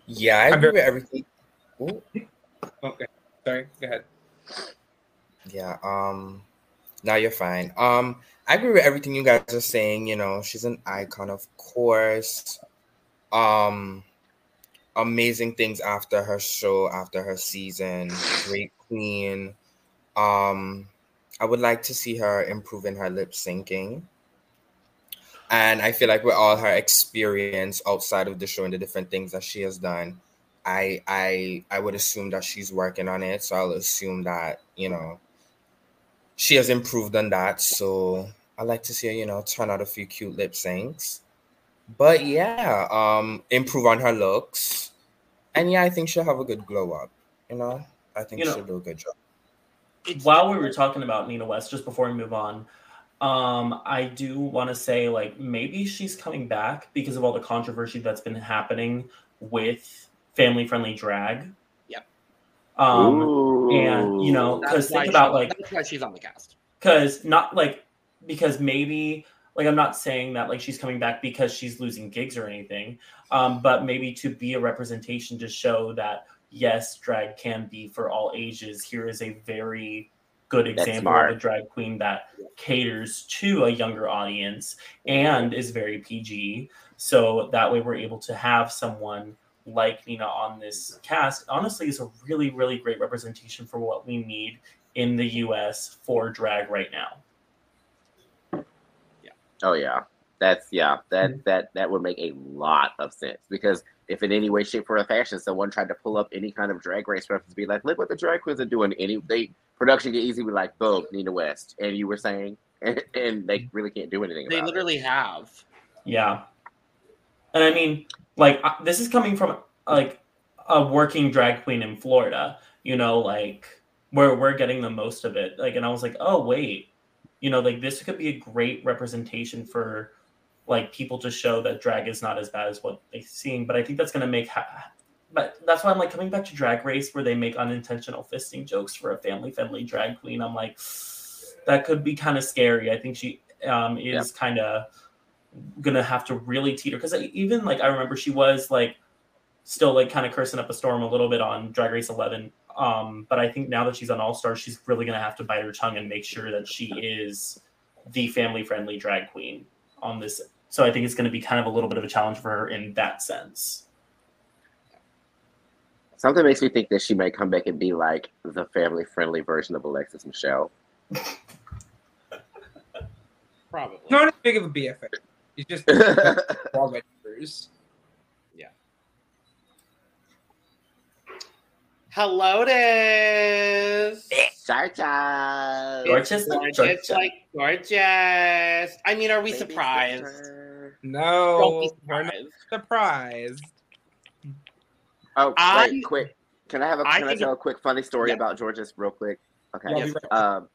Yeah, I I'm agree with everything. Ooh, Okay, sorry. Go ahead. yeah. Um, now you're fine. Um, I agree with everything you guys are saying. You know, she's an icon, of course. Um, amazing things after her show, after her season. Great queen. Um, I would like to see her improving her lip syncing. And I feel like with all her experience outside of the show and the different things that she has done, I I I would assume that she's working on it. So I'll assume that, you know, she has improved on that. So I like to see her, you know, turn out a few cute lip syncs. But yeah, um, improve on her looks. And yeah, I think she'll have a good glow up. You know, I think You know- she'll do a good job. While we were talking about Nina West, just before we move on, um, I do want to say like maybe she's coming back because of all the controversy that's been happening with family friendly drag. Um, Ooh. and, you know, because think about she- like that's why she's on the cast. because not like because maybe like i'm not saying that like she's coming back because she's losing gigs or anything um but maybe to be a representation to show that yes drag can be for all ages here is a very good example of a drag queen that caters to a younger audience and is very pg so that way we're able to have someone like nina on this cast honestly is a really really great representation for what we need in the US for drag right now. Yeah. Oh yeah, that's yeah. That Mm-hmm. that that would make a lot of sense because if in any way, shape, or fashion someone tried to pull up any kind of drag race reference, be like, look what the drag queens are doing. Any they production get easy, be like, boom, Nina West, and you were saying, and, and they really can't do anything. They about literally have. Yeah. And I mean, like I- this is coming from like a working drag queen in Florida, you know, like where we're getting the most of it. Like and I was like, "Oh, wait. You know, like this could be a great representation for like people to show that drag is not as bad as what they're seeing." But I think that's going to make ha- but that's why I'm like coming back to Drag Race where they make unintentional fisting jokes for a family-friendly drag queen. I'm like that could be kind of scary. I think she um is kind of gonna have to really teeter because even like I remember she was like still like kind of cursing up a storm a little bit on Drag Race 11. Um, but I think now that she's on All Stars, she's really gonna have to bite her tongue and make sure that she is the family friendly drag queen on this. So I think it's gonna be kind of a little bit of a challenge for her in that sense. Something makes me think that she may come back and be like the family friendly version of Alexis Michelle. Probably. Not as big of a BFF. He's just all my numbers. Yeah. Hello, Liz. Cha-cha. Gorgeous, Gorgeous, gorgeous. like gorgeous. I mean, are we Baby surprised? sister. No, be we're not surprised. surprised. Oh, I- wait, quick. Can I have a I can I tell a quick funny story Yeah. about Jorgeous real quick? Okay. Yeah, I'll be Yes. Um,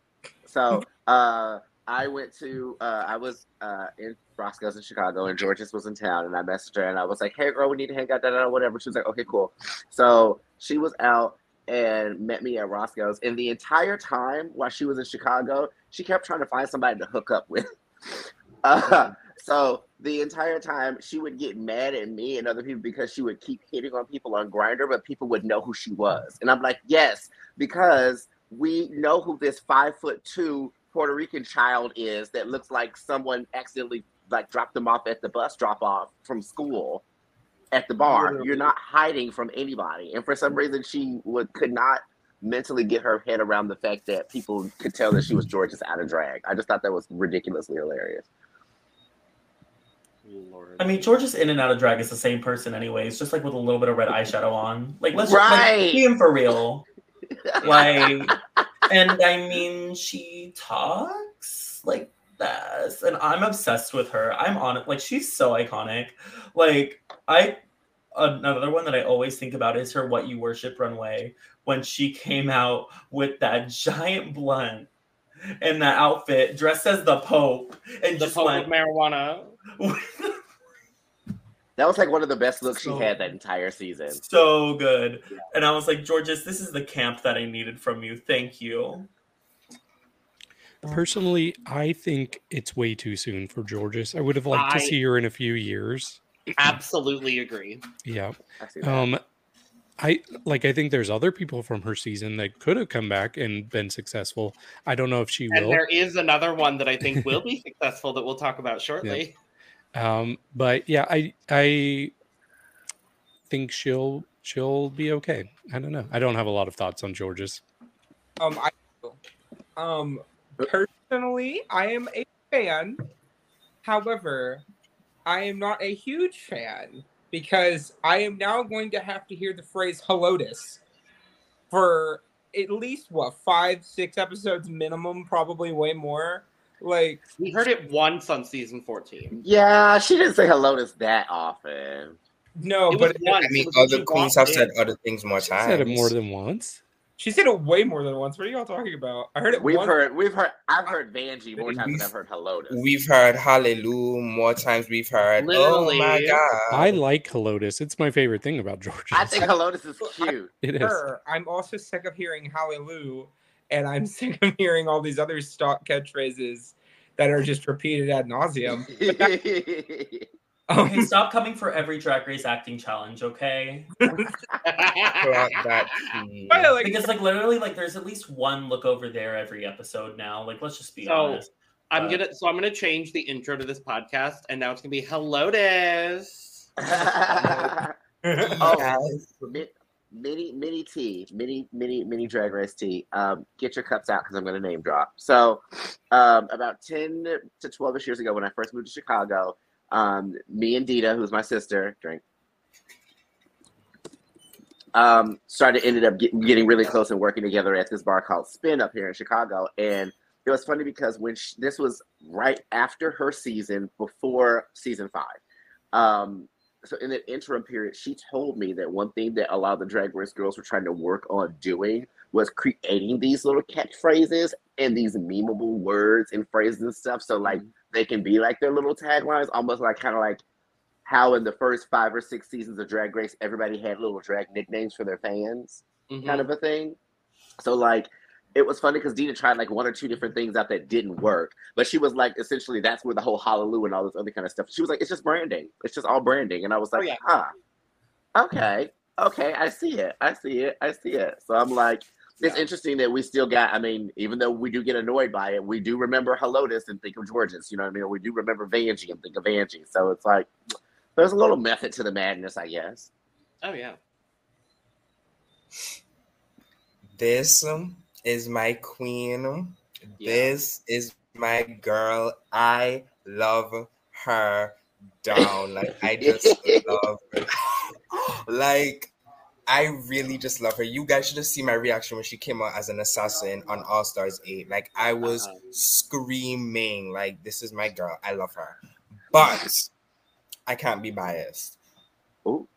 so uh, I went to uh, I was uh, in Roscoe's in Chicago, and Jorgeous was in town, and I messaged her, and I was like, "Hey, girl, we need to hang out, da, da, whatever." She was like, "Okay, cool." So she was out and met me at Roscoe's, and the entire time while she was in Chicago, she kept trying to find somebody to hook up with. Uh, so the entire time she would get mad at me and other people because she would keep hitting on people on Grindr, but people would know who she was, and I'm like, "Yes, because." we know who this five foot two Puerto Rican child is that looks like someone accidentally like dropped them off at the bus drop off from school at the bar. Literally. You're not hiding from anybody. And for some reason she would could not mentally get her head around the fact that people could tell that she was Jorgeous out of drag. I just thought that was ridiculously hilarious. Lord. I mean, Jorgeous in and out of drag is the same person, anyways, just like with a little bit of red eyeshadow on. Like, let's just Right. like, be him for real. like and i mean she talks like this and i'm obsessed with her i'm on it like she's so iconic like i another one that i always think about is her what you worship runway when she came out with that giant blunt and that outfit dressed as the pope and the just Pope went marijuana. That was like one of the best looks So- she had that entire season. so good and i was like jorgeous this is the camp that i needed from you thank you Personally, I think it's way too soon for Jorgeous. I would have liked I- to see her in a few years. Absolutely agree. Yeah. I. Um I like I think there's other people from her season that could have come back and been successful. I don't know if she And will. there is another one that I think will be successful that we'll talk about shortly. Um but yeah, I I think she'll she'll be okay. I don't know. I don't have a lot of thoughts on Jorgeous. Um, I, um, personally, I am a fan. However, I am not a huge fan because I am now going to have to hear the phrase "Helotus" for at least what five, six episodes minimum, probably way more. Like, We heard it once on season 14. Yeah, she didn't say hello to us that often. no, It but once. I mean, It was when other queens walked have said other things more She times. said it more than once. she said it way more than once. What are y'all talking about? I heard it We've once. heard, we've heard, I've heard Vanjie more times We've- than I've heard hello to. We've heard hallelujah more times. We've heard oh my god. I like Helotus. It's my favorite thing about Georgia. I think hello to is cute. it is. Sure, I'm also sick of hearing hallelujah, and I'm sick of hearing all these other stock catchphrases that are just repeated ad nauseum. Okay, Um, stop coming for every drag race acting challenge, okay? Plot that tea. like, Because like literally like there's at least one look over there every episode now. Like let's just be So, honest. I'm Uh, gonna so I'm gonna change the intro to this podcast, and now it's gonna be Helotus. oh, Guys, mi- mini, mini tea, mini, mini, mini drag race tea. Um, get your cups out because I'm going to name drop. So, um, about 10 to 12 ish years ago, when I first moved to Chicago, um, me and Dida, who's my sister, drink, um, started ended up get, getting really close and working together at this bar called Spin up here in Chicago. And it was funny because when she, this was right after her season, before season five. Um, so in that interim period, she told me that one thing that a lot of the drag race girls were trying to work on doing was creating these little catchphrases and these memeable words and phrases and stuff. So like they can be like their little taglines, almost like kind of like how in the first five or six seasons of Drag Race, everybody had little drag nicknames for their fans, Mhm. kind of a thing. So like it was funny because Dida tried like one or two different things out that didn't work, but she was like, essentially, that's where the whole hallelujah and all this other kind of stuff. She was like, it's just branding. It's just all branding, and I was like, yeah. huh, okay, okay, I see it, I see it, I see it. So I'm like, it's Yeah. interesting that we still got. I mean, even though we do get annoyed by it, we do remember Helotus and think of Jorgeous. You know what I mean? Or we do remember Vanjie and think of Angie. So it's like there's a little method to the madness, I guess. Oh yeah. This um, is my queen. Yeah. This is my girl. I love her down. Like I just love her. Like I really just love her. You guys should have seen my reaction when she came out as an assassin on All Stars 8. Like I was Uh-huh. screaming, like, this is my girl. I love her. But I can't be biased. Ooh.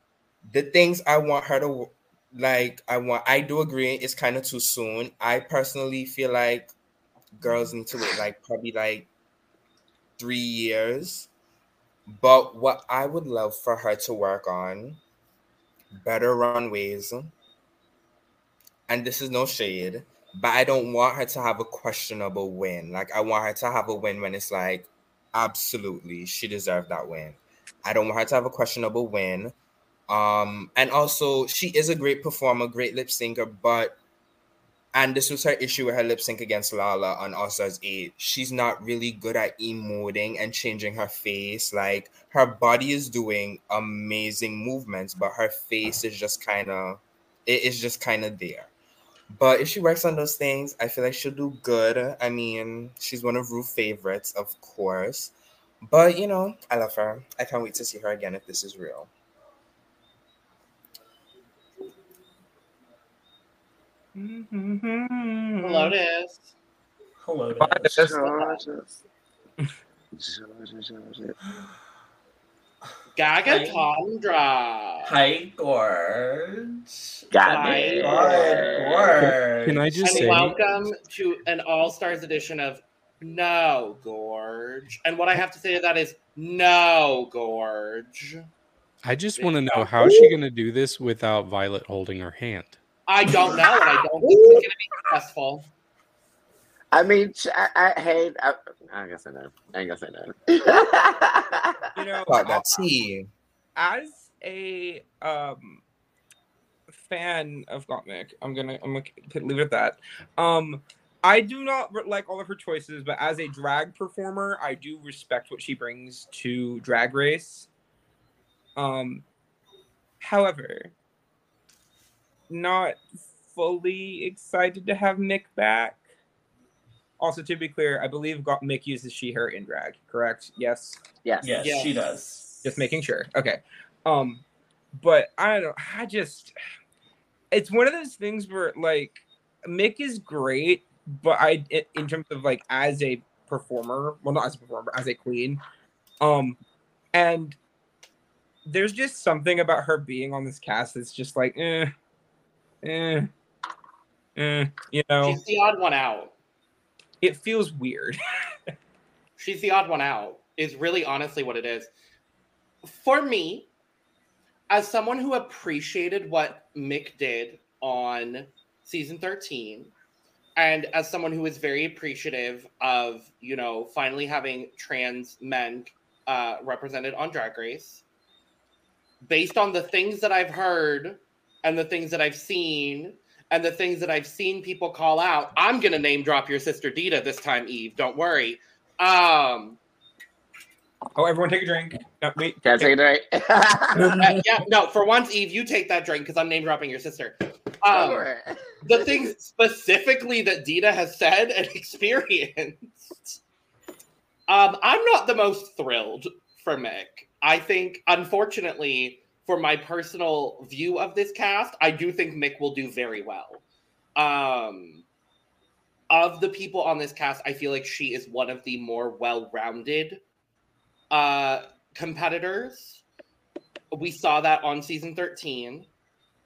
The things I want her to like, I want I do agree it's kind of too soon. I personally feel like girls need to wait like probably like three years. But what I would love for her to work on better runways. And this is no shade, but I don't want her to have a questionable win. Like I want her to have a win when it's like, absolutely, she deserved that win. I don't want her to have a questionable win. Um, and also she is a great performer, great lip syncer, but and this was her issue with her lip sync against Lala on All Stars 8. She's not really good at emoting and changing her face. Like her body is doing amazing movements, but her face is just kind of it is just kind of there. But if she works on those things, I feel like she'll do good. I mean, she's one of Ruth's favorites, of course. But you know, I love her. I can't wait to see her again if this is real. Mm-hmm. Helotus. Hello. Bye, Dad. That's- Jorgeous. Jorgeous, Jorgeous. Gaga Hi. Tondra. Hi, Gorge. Got Bye. me. Hi, Gorge. Can I just and say, welcome to an All Stars edition of No Gorge. And what I have to say to that is No Gorge. I just want to know how is she going to do this without Violet holding her hand? I don't know, and I don't think it's going to be successful. I mean, ch- I, I hate. I, I guess I know. I ain't gonna say no. You know, But that tea. as a um fan of Gottmik, I'm gonna I'm gonna leave it at that. Um, I do not like all of her choices, but as a drag performer, I do respect what she brings to Drag Race. Um, However, not fully excited to have Mick back. Also, to be clear, I believe Go- Mick uses she her in drag, correct? Yes. Yes. Yes, Yes. she does. Just making sure. Okay. Um, but I don't know. I just it's one of those things where like Mick is great, but I i- in terms of like as a performer, well not as a performer, as a queen, um, and there's just something about her being on this cast that's just like eh, eh, eh, you know, She's the odd one out. it feels weird. She's the odd one out, is really honestly what it is. For me, as someone who appreciated what Mick did on season 13, and as someone who is very appreciative of, you know, finally having trans men uh, represented on Drag Race, based on the things that I've heard and the things that I've seen and the things that I've seen people call out, I'm gonna name drop your sister Dida this time, Eve. Don't worry. Um, oh, everyone take a drink. No, wait. Can I take it right? uh, yeah, no, for once, Eve, you take that drink because I'm name dropping your sister. Um, the things specifically that Dida has said and experienced, um, I'm not the most thrilled for Mick. I think, unfortunately, for my personal view of this cast, I do think Mick will do very well. Um, of the people on this cast, I feel like she is one of the more well-rounded uh, competitors. We saw that on season 13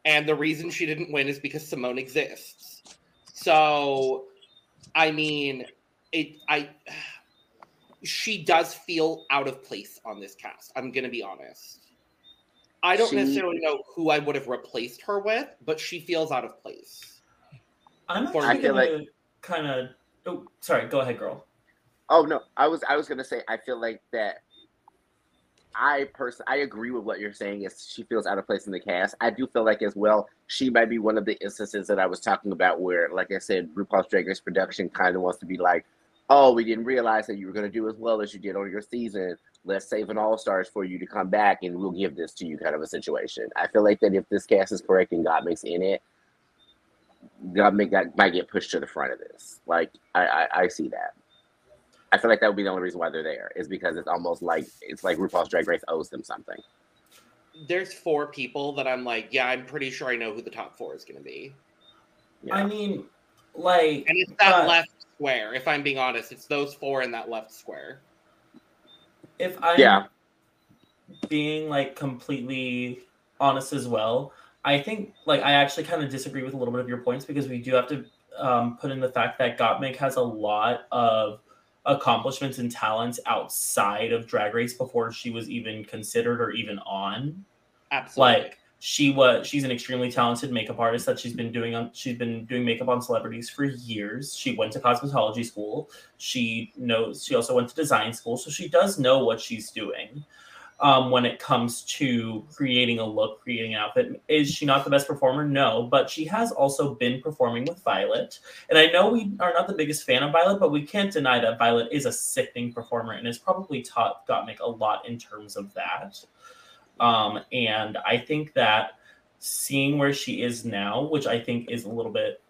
and the reason she didn't win is because Symone exists. So, I mean, it. I. She does feel out of place on this cast. I'm gonna be honest. I don't She- necessarily know who I would have replaced her with, but she feels out of place. I'm actually I feel gonna kind of. Oh, sorry. Go ahead, girl. Oh no, I was I was gonna say I feel like that. I person I agree with what you're saying. Is she feels out of place in the cast? I do feel like as well she might be one of the instances that I was talking about where, like I said, RuPaul's Drag Race production kind of wants to be like, "Oh, we didn't realize that you were gonna do as well as you did on your season. Let's save an All Stars for you to come back, and we'll give this to you." Kind of a situation. I feel like that if this cast is correct and Gottmik's in it, Gottmik that might get pushed to the front of this. Like I, I, I see that. I feel like that would be the only reason why they're there is because it's almost like it's like RuPaul's Drag Race owes them something. There's four people that I'm like, yeah, I'm pretty sure I know who the top four is gonna be, Yeah. I mean, like, and it's that But- left square. If I'm being honest, it's those four in that left square. If I'm Yeah. being like completely honest as well, I think like I actually kind of disagree with a little bit of your points because we do have to um, put in the fact that Gottmik has a lot of accomplishments and talents outside of Drag Race before she was even considered or even on. Absolutely. Like she was, she's an extremely talented makeup artist that she's been doing on. She's been doing makeup on celebrities for years. She went to cosmetology school. She knows. She also went to design school, so she does know what she's doing. Um, when it comes to creating a look, creating an outfit, is she not the best performer? No, but she has also been performing with Violet, and I know we are not the biggest fan of Violet, but we can't deny that Violet is a sickening performer and has probably taught Gottmik a lot in terms of that. Um, and I think that seeing where she is now, which I think is a little bit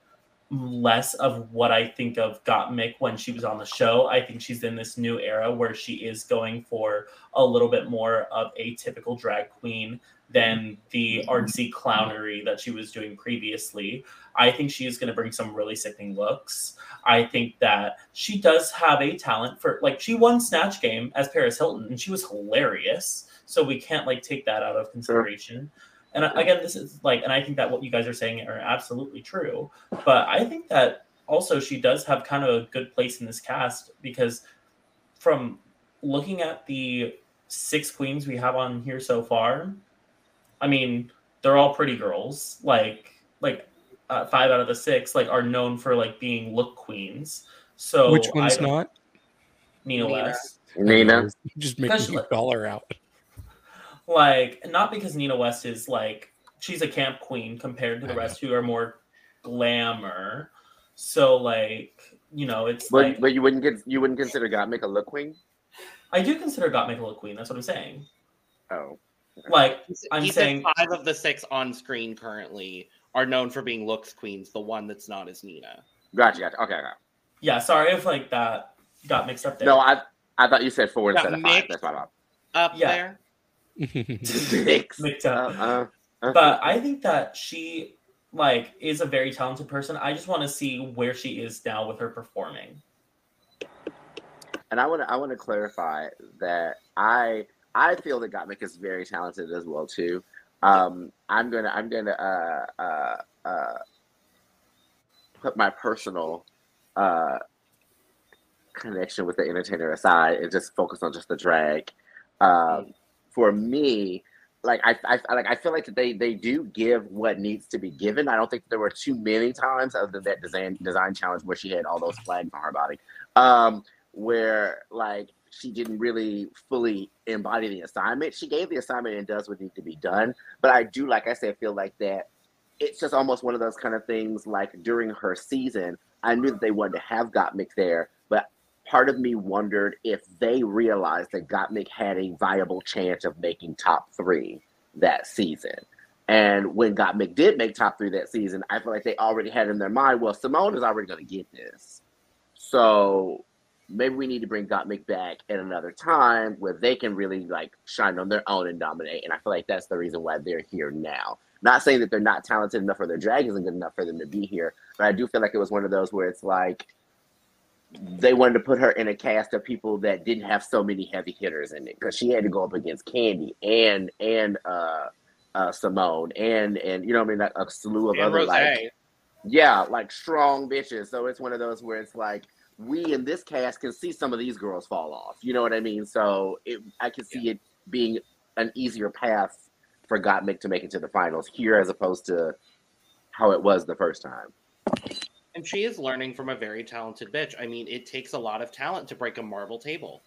less of what I think of Gottmik when she was on the show. I think she's in this new era where she is going for a little bit more of a typical drag queen than the artsy clownery that she was doing previously. I think she is going to bring some really sickening looks. I think that she does have a talent for like she won Snatch Game as Paris Hilton and she was hilarious. So we can't like take that out of consideration. And I- again, this is like, and I think that what you guys are saying are absolutely true. But I think that also she does have kind of a good place in this cast because from looking at the six queens we have on here so far, I mean, they're all pretty girls. Like, like uh, five out of the six like are known for like being look queens. So Which one's don't- Nina Nina. West. Nina. Just making Especially- you call her out. Like not because Nina West is like she's a camp queen compared to the rest who are more glamour. So like you know it's But like but you wouldn't get you wouldn't consider Gottmik a look queen? I do consider Gottmik a look queen. That's what I'm saying. Oh. Like He I'm he said saying- five of the six on screen currently are known for being looks queens. The one that's not is Nina. Gotcha, gotcha. Okay, okay. yeah, sorry if like that got mixed up there. No, I I thought you said four Got instead of five. mixed. That's my fault. Up Yeah. there. Six. Mixed up. uh, uh. but I think that she like is a very talented person. I just want to see where she is now with her performing. and I want to I want to clarify that I I feel that Gottmik is very talented as well too. Um, I'm gonna I'm gonna uh, uh, uh, put my personal uh, connection with the entertainer aside and just focus on just the drag. Um, for me, like I, I like I feel like that they they do give what needs to be given. I don't think there were too many times other than that design design challenge where she had all those flags on her body. Um, where like she didn't really fully embody the assignment. She gave the assignment and does what needs to be done. But I do, like I said, feel like that it's just almost one of those kind of things like during her season, I knew that they wanted to have Gottmik there, but part of me wondered if they realized that Gottmik had a viable chance of making top three that season. And when Gottmik did make top three that season, I feel like they already had in their mind, well, Symone is already going to get this. So maybe we need to bring Gottmik back at another time where they can really like shine on their own and dominate. And I feel like that's the reason why they're here now. Not saying that they're not talented enough or their drag isn't good enough for them to be here, but I do feel like it was one of those where it's like they wanted to put her in a cast of people that didn't have so many heavy hitters in it because she had to go up against Kandy and and uh, uh, Symone and and you know what I mean like a slew of And other Rose. like yeah, like strong bitches. So it's one of those where it's like we in this cast can see some of these girls fall off. You know what I mean? So it, I can see it being an easier path for Gottmik to make it to the finals here as opposed to how it was the first time. And she is learning from a very talented bitch. I mean, it takes a lot of talent to break a marble table.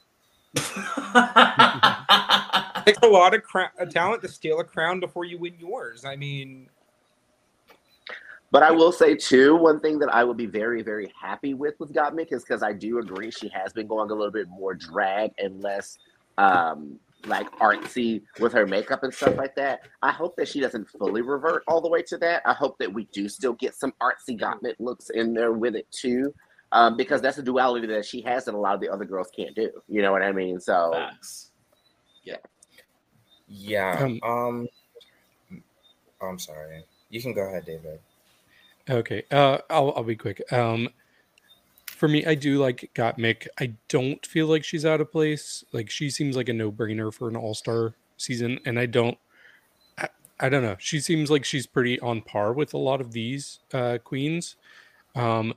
it takes a lot of cra- talent to steal a crown before you win yours. I mean, But I will say too, one thing that I would be very, very happy with with Gottmik is because I do agree she has been going a little bit more drag and less um, like artsy with her makeup and stuff like that. I hope that she doesn't fully revert all the way to that. I hope that we do still get some artsy Gottmik looks in there with it too, um, because that's a duality that she has that a lot of the other girls can't do. You know what I mean? So Facts. Yeah. Um, Um. oh, I'm sorry. You can go ahead, David. Okay, uh, I'll I'll be quick. Um, for me, I do like Gottmik. I don't feel like she's out of place. Like she seems like a no brainer for an All Star season, and I don't. I, I don't know. She seems like she's pretty on par with a lot of these uh, queens. Um,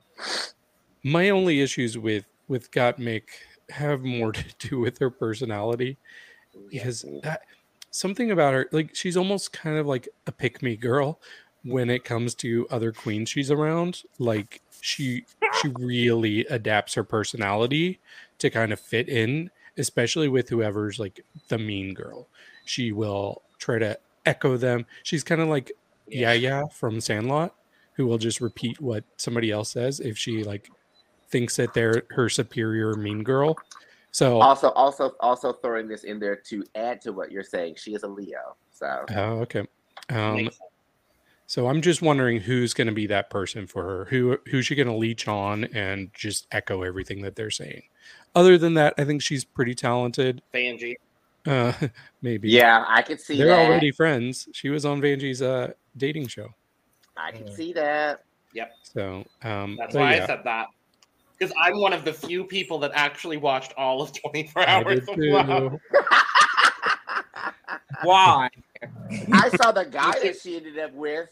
my only issues with with Gottmik have more to do with her personality because that, something about her like she's almost kind of like a pick me girl when it comes to other queens she's around like she she really adapts her personality to kind of fit in especially with whoever's like the mean girl. She will try to echo them. She's kind of like yeah. Yeah from sandlot who will just repeat what somebody else says if she like thinks that they're her superior mean girl. So also, also, also throwing this in there to add to what you're saying, she is a Leo. So. Oh okay. Um. So I'm just wondering who's going to be that person for her. Who who's she going to leech on and just echo everything that they're saying? Other than that, I think she's pretty talented. Vanjie. Uh, maybe. yeah, I could see that they're that. already friends. She was on Vanjie's uh, dating show. I can Mm. see that. Yep. So um, That's why yeah, I said that. Because I'm one of the few people that actually watched all of 24 I hours of. Love. why? I saw the guy that she ended up with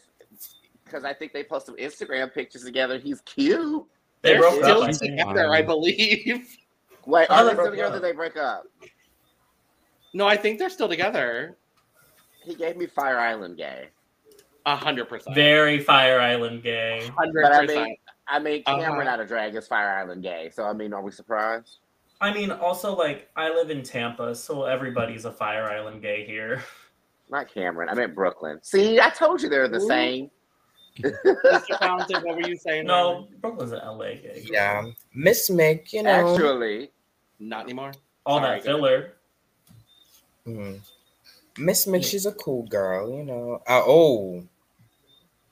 because I think they posted some Instagram pictures together. He's cute. They They're broke still up. Together, I believe. Wait, Oh, are they they still broke together? up. They break up? No, I think they're still together. He gave me Fire Island gay. A hundred percent. Very Fire Island gay. Hundred But I percent. mean, I mean, Kameron Uh-huh. out of drag is Fire Island gay. So I mean, are we surprised? I mean, also like I live in Tampa, so everybody's a Fire Island gay here. Not Kameron. I meant Brooklyn. See, I told you they're the Ooh. same. Mr. Fountain, what were you saying? No, Brooklyn's an LA gay. Yeah. Miss Mick, you know. Actually, not anymore. All Sorry, that filler. Mhm. Miss Mix, she's a cool girl, you know. Uh, oh,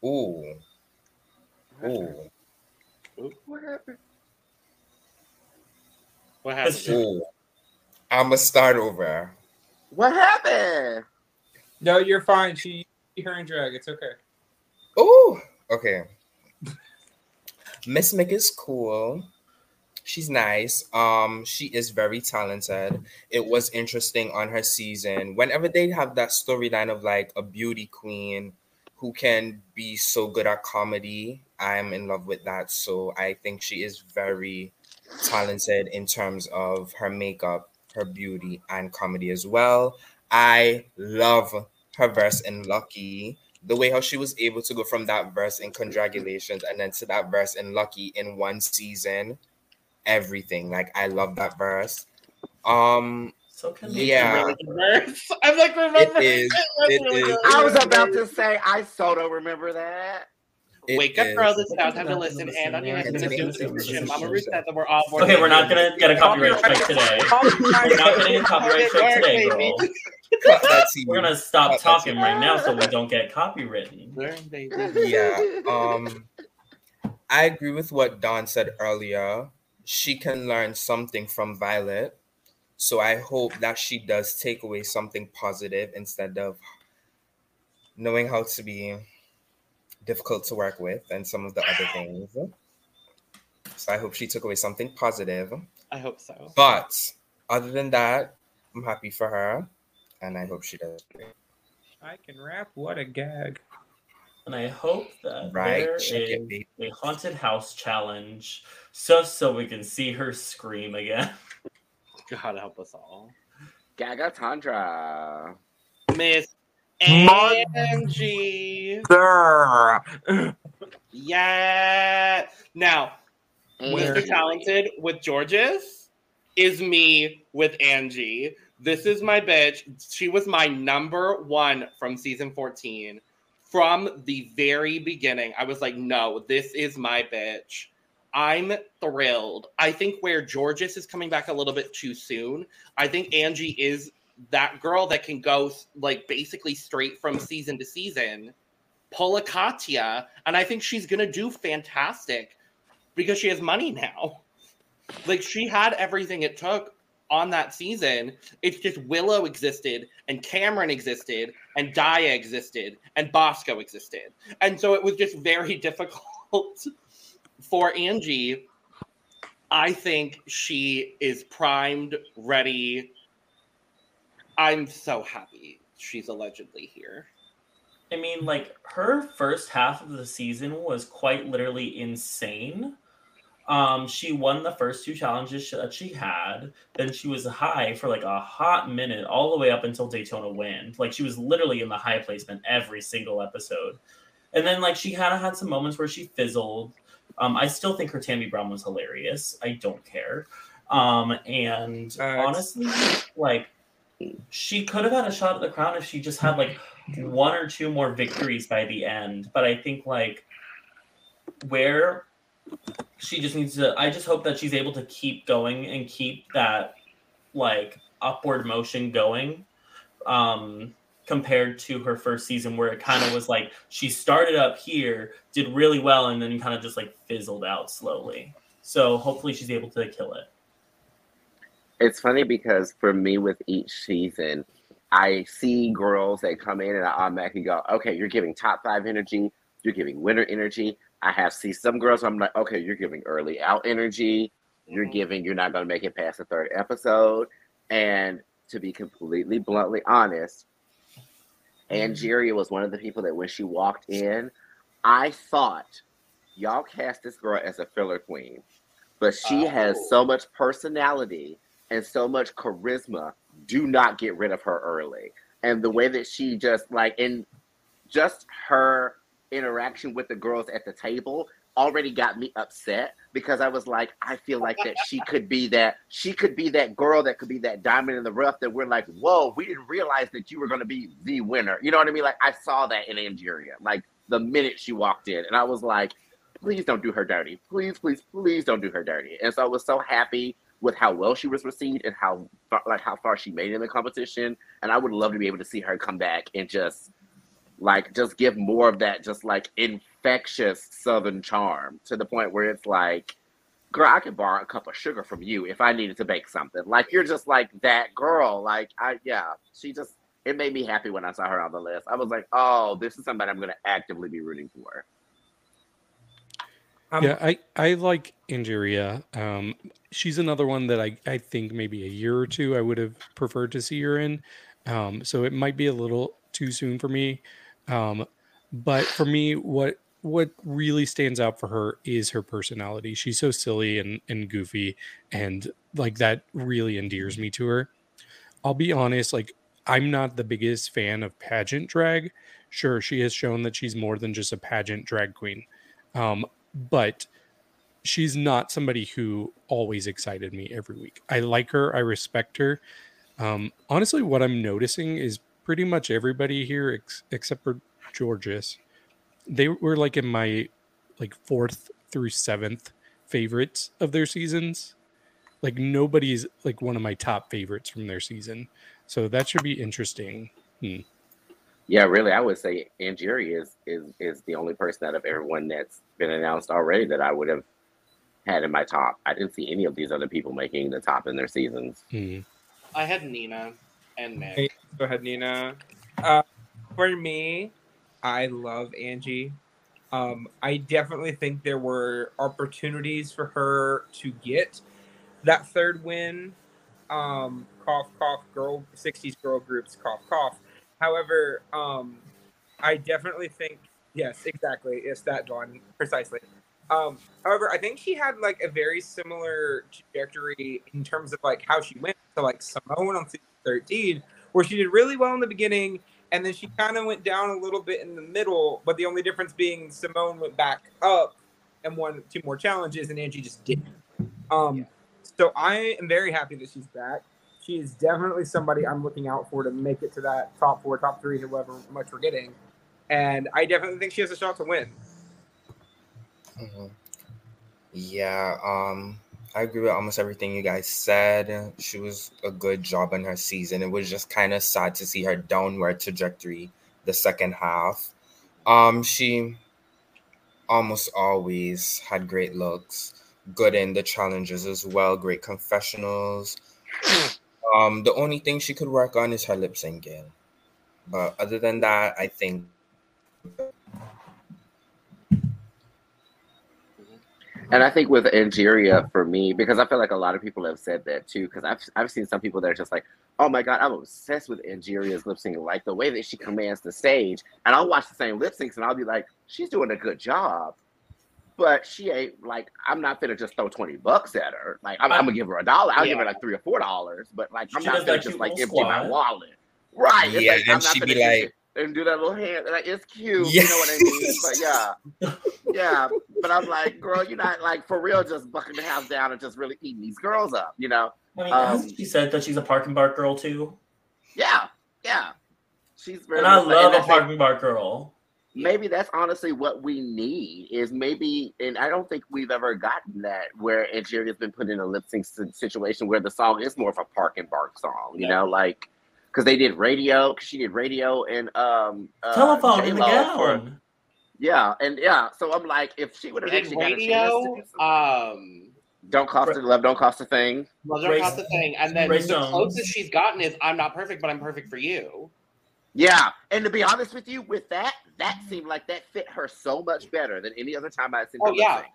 ooh, ooh, What happened? What happened? ooh. I'ma start over. What happened? No, you're fine. She her and drag. It's okay. Ooh, okay. Miss Mick is cool. She's nice. Um, she is very talented. It was interesting on her season. Whenever they have that storyline of like a beauty queen who can be so good at comedy, I'm in love with that. So I think she is very talented in terms of her makeup, her beauty, and comedy as well. I love her verse in Lucky. The way how she was able to go from that verse in Congratulations and then to that verse in Lucky in one season. Everything. Like I love that verse. Um So can Yeah. Really good verse. I'm like, remember? it is That's it really is. I was about to say I so don't remember that. it Wake up, is. girls. It's now time to listen. And on your And listen to to Zoom listen. subscription. Mama Ruth said that we're all born. Okay, we're not gonna get a copyright strike today. We're not getting a copyright strike today, girl. Cut that tea. We're gonna stop That's talking right now so we don't get copywritten. Learn, yeah um i agree with what don said earlier she can learn something from violet so i hope that she does take away something positive instead of knowing how to be difficult to work with and some of the other things so i hope she took away something positive I hope so. but other than that i'm happy for her and i hope she does. I can rap. What a gag. And I hope that right there check is it, a haunted house challenge just so we can see her scream again. God help us all. Gaga Tandra. Miss Mon- Angie. Sir. Yeah. Now, Mr. Talented with Jorgeous is me with Angie. This is my bitch. She was my number one from season 14. From the very beginning, I was like, no, this is my bitch. I'm thrilled. I think where Jorgeous is coming back a little bit too soon, I think Angie is that girl that can go like basically straight from season to season, pull a Katya, and I think she's gonna do fantastic because she has money now. Like she had everything it took on that season. It's just Willow existed and Cameron existed and Daya existed and Bosco existed. And so it was just very difficult for Angie. I think she is primed, ready. I'm so happy she's allegedly here. I mean, like her first half of the season was quite literally insane. Um, she won the first two challenges that she had. Then she was high for like a hot minute, all the way up until Daytona Wind. Like she was literally in the high placement every single episode. And then like she kind of had some moments where she fizzled. Um, I still think her Tammie Brown was hilarious. I don't care. Um, and Uh, honestly, like she could have had a shot at the crown if she just had like one or two more victories by the end. But I think like where she just needs to I just hope that she's able to keep going and keep that like upward motion going. Um compared to her first season where it kind of was like she started up here, did really well, and then kind of just like fizzled out slowly. So hopefully she's able to kill it. It's funny because for me, with each season, I see girls that come in and I automatically go, okay, you're giving top five energy, you're giving winner energy. I have seen some girls I'm like, okay, you're giving early out energy, you're Mhm. giving, you're not going to make it past the third episode. And to be completely bluntly honest, Angeria was one of the people that when she walked in, I thought y'all cast this girl as a filler queen, but she has Oh. so much personality and so much charisma. Do not get rid of her early. And the way that she just like in just her interaction with the girls at the table already got me upset because I was like, I feel like that she could be that she could be that girl that could be that diamond in the rough that we're like, whoa, we didn't realize that you were gonna be the winner. You know what I mean? Like I saw that in Angeria, like the minute she walked in, and I was like, please don't do her dirty. Please, please, please don't do her dirty. And so I was so happy with how well she was received and how far, like how far she made in the competition. And I would love to be able to see her come back and just like just give more of that just like infectious southern charm to the point where it's like girl i could borrow a cup of sugar from you if i needed to bake something like you're just like that girl like i yeah she just it made me happy when i saw her on the list i was like oh this is somebody i'm going to actively be rooting for Um, yeah, I, I like Angeria. Um, she's another one that I, I think maybe a year or two I would have preferred to see her in. Um, so it might be a little too soon for me. Um, but for me, what what really stands out for her is her personality. She's so silly and, and goofy, and like that really endears me to her. I'll be honest, like I'm not the biggest fan of pageant drag. Sure, she has shown that she's more than just a pageant drag queen. Um, but she's not somebody who always excited me every week. I like her, I respect her. Um, honestly, what I'm noticing is pretty much everybody here, ex- except for Jorgeous, they were like in my like fourth through seventh favorites of their seasons. Like nobody's like one of my top favorites from their season, so that should be interesting. Hmm. yeah really i would say angeria is is is the only person out of everyone that's been announced already that i would have had in my top i didn't see any of these other people making the top in their seasons Hmm. I had Nina and. Hey, Go ahead, Nina. Uh, for me, I love Angie. Um, I definitely think there were opportunities for her to get that third win. Um, cough, cough, girl, 60s girl groups, cough, cough. However, um, I definitely think, yes, exactly. It's that Dawn, precisely. Um, however, I think she had like a very similar trajectory in terms of like how she went to like Symone on season 13, where she did really well in the beginning and then she kind of went down a little bit in the middle, but the only difference being Symone went back up and won two more challenges and Angie just didn't. Um, so I am very happy that she's back. She is definitely somebody I'm looking out for to make it to that top four, top three, however much we're getting. And I definitely think she has a shot to win. Mhm. Yeah, um, I agree with almost everything you guys said. She was a good job in her season. It was just kind of sad to see her downward trajectory the second half. Um, she almost always had great looks, good in the challenges as well, great confessionals. Um, the only thing she could work on is her lip syncing. But other than that, I think And I think with Angeria for me, because I feel like a lot of people have said that too, because I've I've seen some people that are just like, oh my god, I'm obsessed with Angeria's lip sync, like the way that she commands the stage. And I'll watch the same lip syncs and I'll be like, she's doing a good job. But she ain't like I'm not gonna just throw twenty bucks at her. Like I'm, I'm gonna give her a dollar. I'll give her like three or four dollars. But like I'm She not gonna that just like little empty my wallet. Right. It's Yeah, like, and she gonna be like- sit and do that little hand. Like it's cute. You know what I mean? But yeah. Yeah, but I'm like, girl, you're not like for real just bucking the house down and just really eating these girls up, you know? I mean, Um, she said that she's a parking bar girl too? Yeah, yeah. She's very And I love and a parking bar girl. Maybe that's honestly what we need is maybe, and I don't think we've ever gotten that where Angeria's been put in a lip sync situation where the song is more of a park and bark song, you Yeah. know, like because they did radio, because she did radio and um uh, Telephone in the J-Lo for- yeah, and yeah, so I'm like, if she would have And actually got a chance to radio, do um, don't cost a love, don't cost a thing. well, don't Grace- cost the thing. And then Grace the Jones. closest she's gotten is I'm not perfect, but I'm perfect for you. Yeah, and to be honest with you, with that, that seemed like that fit her so much better than any other time I've seen. Oh, her yeah. lip sync.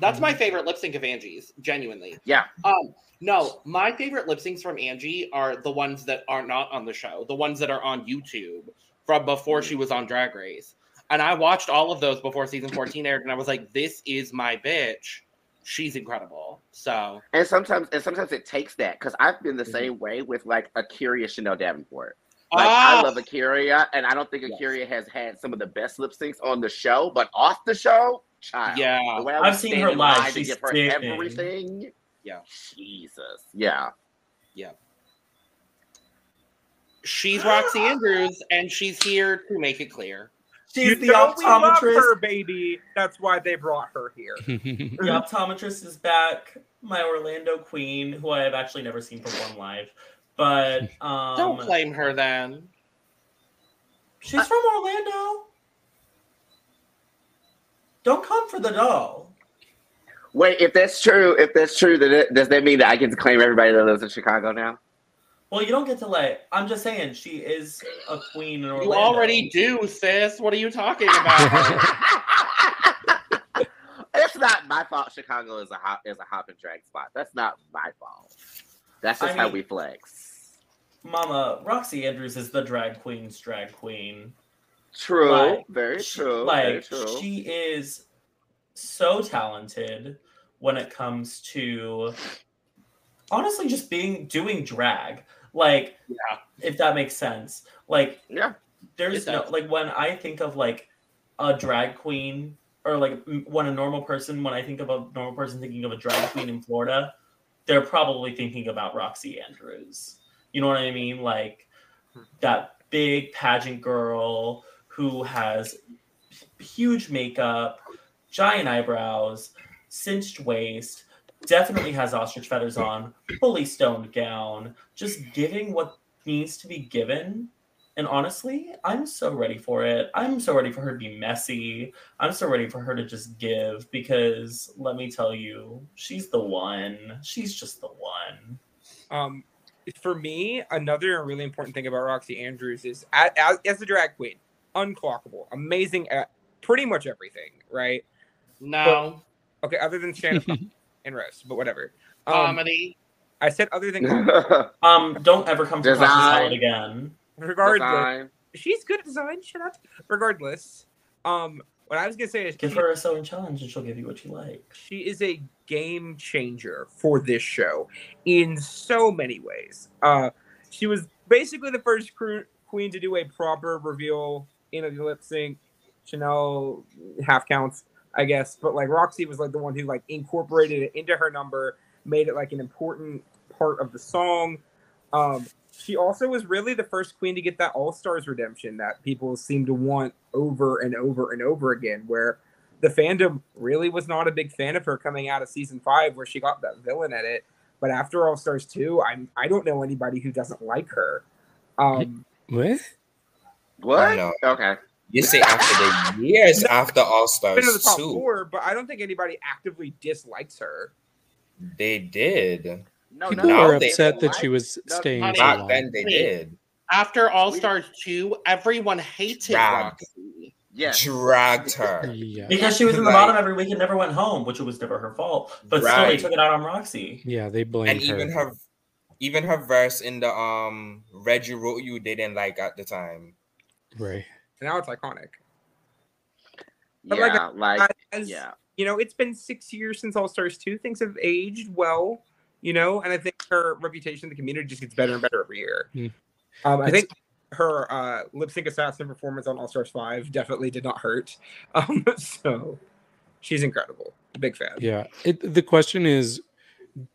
That's my favorite lip sync of Angie's, genuinely. yeah, Um, no, my favorite lip syncs from Angie are the ones that are not on the show, the ones that are on YouTube from before she was on Drag Race. And I watched all of those before season 14 aired, and I was like, this is my bitch. She's incredible. So, and sometimes and sometimes it takes that because I've been the Mhm. same way with like Akeria Chanel Davenport. Like I Ah, love Akeria, and I don't think Yes. Akeria has had some of the best lip syncs on the show, but off the show, child. yeah. I I've seen her live, line to she's give her stunning. everything. Yeah. Jesus. Yeah. Yeah. She's Roxxxy Andrews, and she's here to make it clear. She's You the know we love optometrist. her, baby. That's why they brought her here. The optometrist is back. My Orlando queen, who I have actually never seen perform live, but um, Don't blame her then. she's from Orlando. Don't come for the doll. Wait, if that's true, if that's true, then it, does that mean that I get to claim everybody that lives in Chicago now? Well, you don't get to let. I'm just saying, she is a queen in Orlando. You already do, sis. What are you talking about? it's not my fault. Chicago is a hop is a hop and drag spot. That's not my fault. That's just I how mean- we flex. Mama Roxxxy Andrews is the drag queen's drag queen. True, Like, very true, Like very true. she is so talented when it comes to honestly just being doing drag. Like Yeah. if that makes sense. Like yeah, there's no like when I think of like a drag queen or like when a normal person when I think of a normal person thinking of a drag queen in Florida, they're probably thinking about Roxxxy Andrews. You know what I mean? Like hmm. that big pageant girl who has huge makeup, giant eyebrows, cinched waist, definitely has ostrich feathers on, fully stoned gown, just giving what needs to be given. And honestly, I'm so ready for it. I'm so ready for her to be messy. I'm so ready for her to just give because let me tell you, she's the one. She's just the one. Um, for me, another really important thing about Roxxxy Andrews is as, as, as a drag queen, unclockable, amazing at pretty much everything, right? No. Okay, other than stand up and roast, but whatever. Um, Comedy. I said other than Um, don't ever come to Design. Coffee Salad again. regardless. Design. She's good at design. Shut up. Regardless, um, what I was gonna say is Give she- her a sewing challenge and she'll give you what you like. she is a game changer for this show in so many ways. Uh, she was basically the first cru- queen to do a proper reveal in a lip sync. Shannel half counts, I guess, but like Roxxxy was like the one who like incorporated it into her number, made it like an important part of the song. Um, she also was really the first queen to get that All Stars redemption that people seem to want over and over and over again, where the fandom really was not a big fan of her coming out of season five, where she got that villain edit. But after All Stars two, I'm I don't know anybody who doesn't like her. Um, what? What? No. Okay. You say after the years after All been in the Stars top two, four, but I don't think anybody actively dislikes her. they did. No, People no. were upset that like- she was no, staying honey, so Back long. then they Wait. did. After All Stars 2, everyone hated Drag. Roxxxy. Yes. Dragged her. Yeah, Because she was in the Right. bottom every week and never went home, which was never her fault. But still, they took it out on Roxxxy. yeah, they blamed And even her. her even her verse in the um Reggie wrote you they didn't like at the time. Right. And now it's iconic. But Yeah, like, like, As, yeah. you know, it's been six years since All Stars 2. Things have aged well, you know, and I think her reputation in the community just gets better and better every year. Hmm. Um, I think her uh, lip sync assassin performance on All Stars 5 definitely did not hurt. Um, so she's incredible. Big fan. Yeah. It, the question is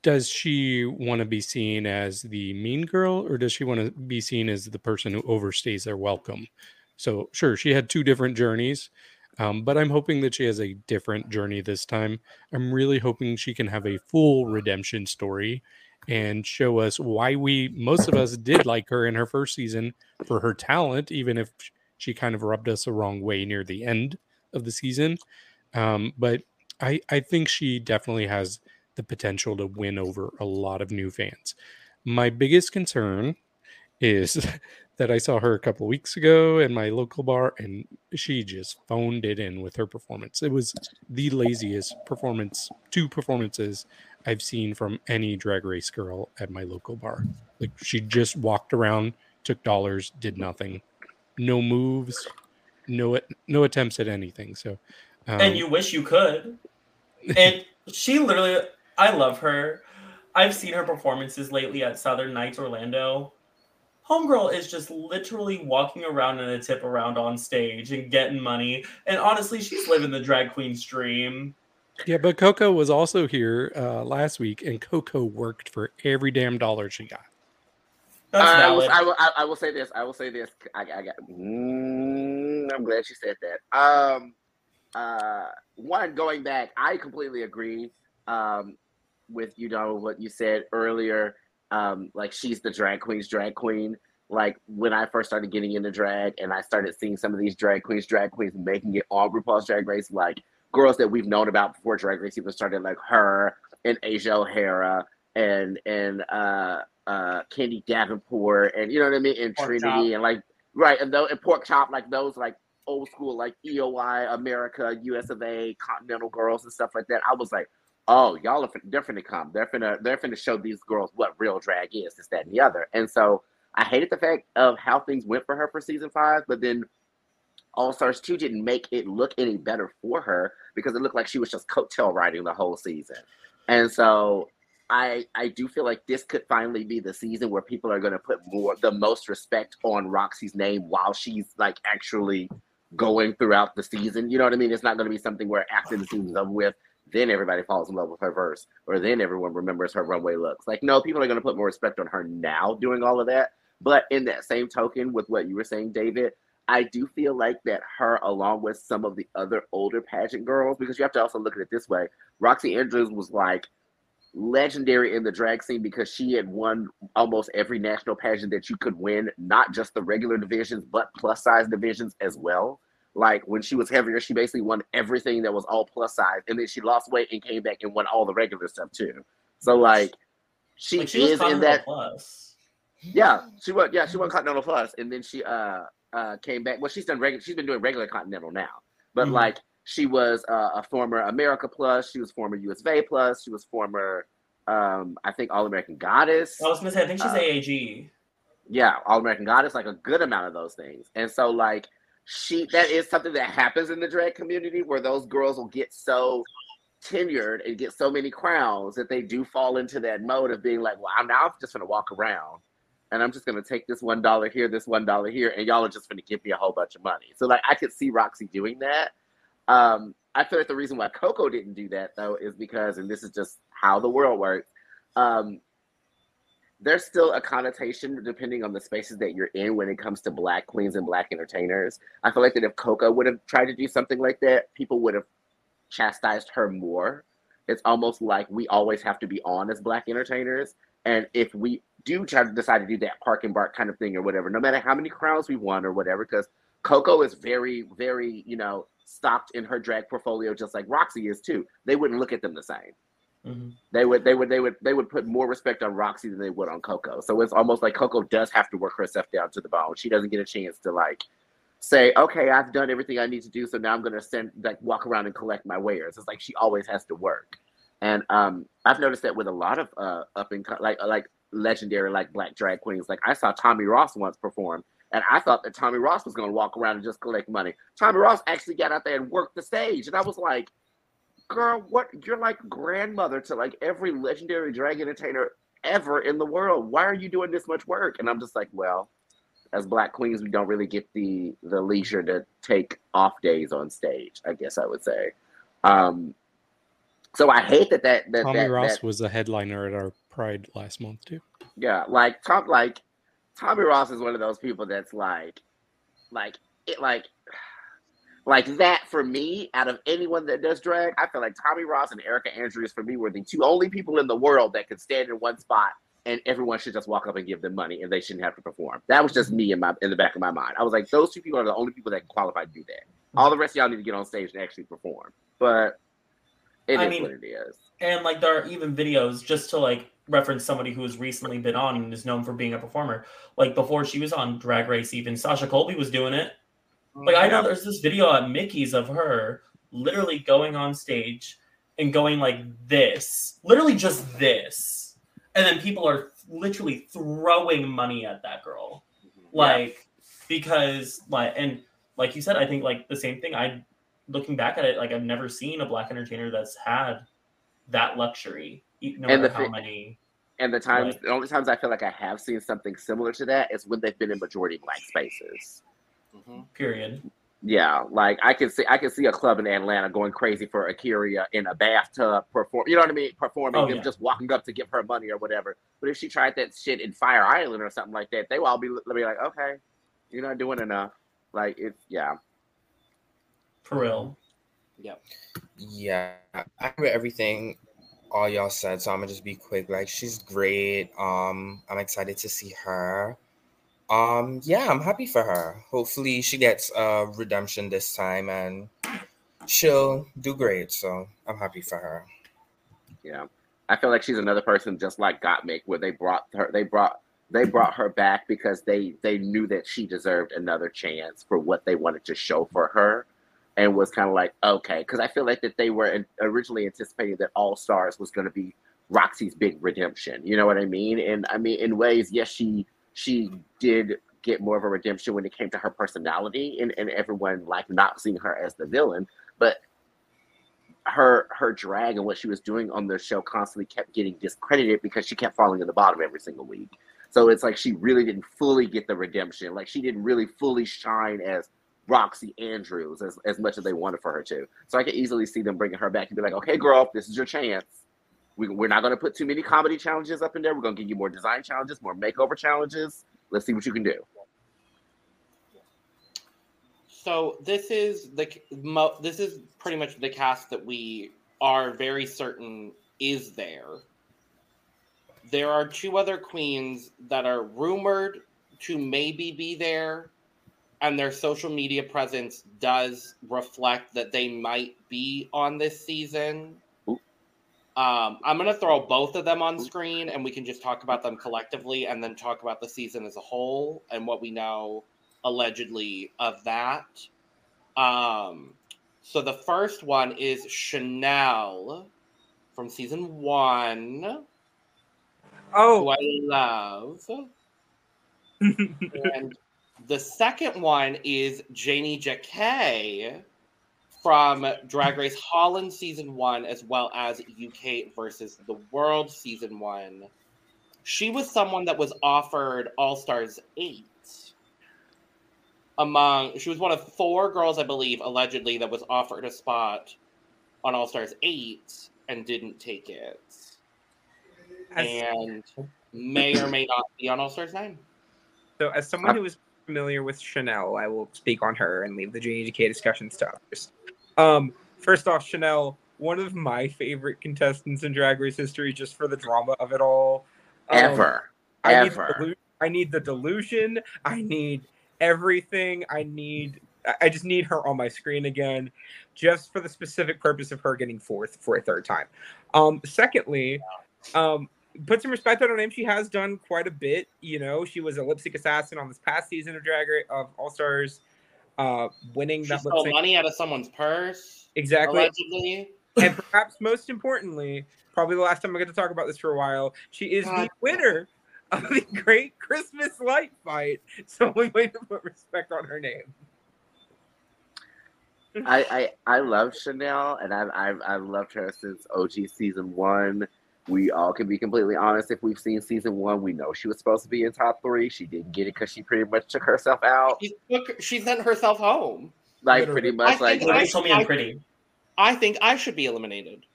does she want to be seen as the mean girl or does she want to be seen as the person who overstays their welcome? So, sure, she had two different journeys, um, but I'm hoping that she has a different journey this time. I'm really hoping she can have a full redemption story and show us why we, most of us, did like her in her first season for her talent, even if she kind of rubbed us the wrong way near the end of the season. Um, but I, I think she definitely has the potential to win over a lot of new fans. My biggest concern is that I saw her a couple weeks ago in my local bar and she just phoned it in with her performance. It was the laziest performance, two performances I've seen from any drag race girl at my local bar. Like she just walked around, took dollars, did nothing. No moves, no no attempts at anything. So um, and you wish you could. And she literally, I love her. I've seen her performances lately at Southern Nights Orlando. Homegirl is just literally walking around in a tip around on stage and getting money. And honestly, she's living the drag queen's dream. Yeah, but Coco was also here uh, last week, and Coco worked for every damn dollar she got. That's I will. I, will, I, I will say this. I will say this. I, I got. Mm, Mm, I'm glad you said that. Um, uh, one going back, I completely agree. Um, with you, Donald, what you said earlier. Um, like she's the drag queen's drag queen. Like when I first started getting into drag, and I started seeing some of these drag queens, drag queens making it on RuPaul's Drag Race, like girls that we've known about before Drag Race even started, like her and Asia O'Hara and and uh uh Candy Davenport and you know what I mean, and Pork Trinity Chop. and like right and those and Pork Chop, like those like old school like EOI America, US of A, Continental girls and stuff like that. I was like, oh, y'all are they're finna come. They're finna they're finna show these girls what real drag is, this, that, and the other. And so I hated the fact of how things went for her for season five, but then All Stars 2 didn't make it look any better for her because it looked like she was just coattail riding the whole season. And so I I do feel like this could finally be the season where people are gonna put more the most respect on Roxxxy's name while she's like actually going throughout the season. You know what I mean? It's not gonna be something where after the season's over with, then everybody falls in love with her verse, or then everyone remembers her runway looks. Like, no, people are gonna put more respect on her now doing all of that. But in that same token, with what you were saying, David, I do feel like that her, along with some of the other older pageant girls, because you have to also look at it this way. Roxxxy Andrews was like legendary in the drag scene because she had won almost every national pageant that you could win, not just the regular divisions, but plus size divisions as well. Like when she was heavier, she basically won everything that was all plus size, and then she lost weight and came back and won all the regular stuff too. So like she, Like, she was is in that plus. yeah, she won. Yeah, she won Continental Plus, and then she uh uh came back. Well, she's done regular. She's been doing regular Continental now, but Mhm. like she was uh, a former America Plus. She was former US of A Plus. She was former um I think All American Goddess. I was gonna say I think she's Uh, AAG. Yeah, All American Goddess, like a good amount of those things. And so like she that is something that happens in the drag community where those girls will get so tenured and get so many crowns that they do fall into that mode of being like, well, I'm now just gonna walk around and I'm just gonna take this one dollar here, this one dollar here, and y'all are just gonna give me a whole bunch of money. So like I could see Roxxxy doing that. Um, I feel like the reason why Coco didn't do that though is because, and this is just how the world works. Um, there's still a connotation depending on the spaces that you're in when it comes to black queens and black entertainers. I feel like that if Coco would have tried to do something like that, people would have chastised her more. It's almost like we always have to be on as black entertainers. And if we do try to decide to do that park and bark kind of thing or whatever, no matter how many crowns we won or whatever, because Coco is very, very, you know, stocked in her drag portfolio just like Roxxxy is too. They wouldn't look at them the same Mhm. they would they would they would they would put more respect on Roxxxy than they would on Coco. So it's almost like Coco does have to work herself down to the bone. She doesn't get a chance to like say, okay, I've done everything I need to do, so now I'm gonna send like walk around and collect my wares. It's like she always has to work. And um, I've noticed that with a lot of uh, up and like like legendary like black drag queens. Like I saw Tommie Ross once perform, and I thought that Tommie Ross was gonna walk around and just collect money. Tommie Ross actually got out there and worked the stage, and I was like, girl, what? You're like grandmother to like every legendary drag entertainer ever in the world. Why are you doing this much work? And I'm just like, well, as black queens, we don't really get the the leisure to take off days on stage. I guess I would say. Um, so I hate that that that Tommy that, Ross that- was a headliner at our Pride last month too. yeah, like Tom, like Tommie Ross is one of those people that's like, like it, like, like that for me. Out of anyone that does drag, I feel like Tommie Ross and Erica Andrews for me were the two only people in the world that could stand in one spot and everyone should just walk up and give them money and they shouldn't have to perform. That was just me in my in the back of my mind. I was like, those two people are the only people that can qualify to do that. All the rest of y'all need to get on stage and actually perform. But it is I mean- what it is. And like there are even videos just to like reference somebody who has recently been on and is known for being a performer. Like before she was on Drag Race, even Sasha Colby was doing it. Mm-hmm. Like I know there's this video at Mickey's of her literally going on stage and going like this, literally just this, and then people are literally throwing money at that girl, mm-hmm. like because like and like you said, I think like the same thing. I looking back at it, like I've never seen a black entertainer that's had that luxury, no And matter the how thi- many. And the times, Right. the only times I feel like I have seen something similar to that is when they've been in majority black spaces. Mhm. Period. Yeah, like I can see, I can see a club in Atlanta going crazy for Akeria in a bathtub perform. You know what I mean? Performing Oh, them yeah. just walking up to give her money or whatever. But if she tried that shit in Fire Island or something like that, they will all be, be like, okay, you're not doing enough. Like it's yeah. For real. Yep. Yeah, I agree with everything all y'all said, so I'm gonna just be quick. Like she's great. Um, I'm excited to see her. Um, yeah, I'm happy for her. Hopefully she gets uh redemption this time and she'll do great. So I'm happy for her. Yeah, I feel like she's another person just like Gottmik, where they brought her, they brought they brought her back because they they knew that she deserved another chance for what they wanted to show for her, and was kind of like okay, because I feel like that they were originally anticipating that All Stars was going to be Roxxxy's big redemption. You know what I mean? And I mean, in ways, yes, she she did get more of a redemption when it came to her personality and, and everyone like not seeing her as the villain but her her drag and what she was doing on the show constantly kept getting discredited because she kept falling in the bottom every single week. So it's like she really didn't fully get the redemption. Like she didn't really fully shine as roxxxy andrews as, as much as they wanted for her to. So i could easily see them bringing her back and be like okay girl this is your chance we, we're not going to put too many comedy challenges up in there we're going to give you more design challenges more makeover challenges let's see what you can do so this is the mo- this is pretty much the cast that we are very certain is there. There are two other queens that are rumored to maybe be there, and their social media presence does reflect that they might be on this season. Um, I'm going to throw both of them on screen, and we can just talk about them collectively, and then talk about the season as a whole and what we know allegedly of that. Um, so the first one is Shannel from season one. Oh, who I love. and the second one is Janey Jacké from Drag Race Holland season one, as well as UK versus the World season one. She was someone that was offered All Stars 8 among she was one of four girls i believe allegedly that was offered a spot on all stars 8 and didn't take it. And may or may not be on all stars 9 so as someone uh, who is familiar with shannel i will speak on her and leave the jgk discussions to others um, first off shannel one of my favorite contestants in drag race history just for the drama of it all um, ever I ever need, I need the delusion i need everything I need. I just need her on my screen again, just for the specific purpose of her getting fourth for a third time. Um, secondly, um, put some respect on her name. She has done quite a bit. You know, she was a lip sync assassin on this past season of Drag Race of All Stars, uh, winning she that stole lip-sync. money out of someone's purse. Exactly. Allegedly. and perhaps most importantly, probably the last time I get to talk about this for a while, she is God. the winner of the Great Christmas Light Fight. So we wait to put respect on her name. I, I I love Shannel, and I've, I've I've loved her since OG season one. We all can be completely honest. If we've seen season one, we know she was supposed to be in top three. She didn't get it because she pretty much took herself out. She, took, she sent herself home. Like Literally. pretty much, I like I, told me I'm pretty. I think I should be eliminated.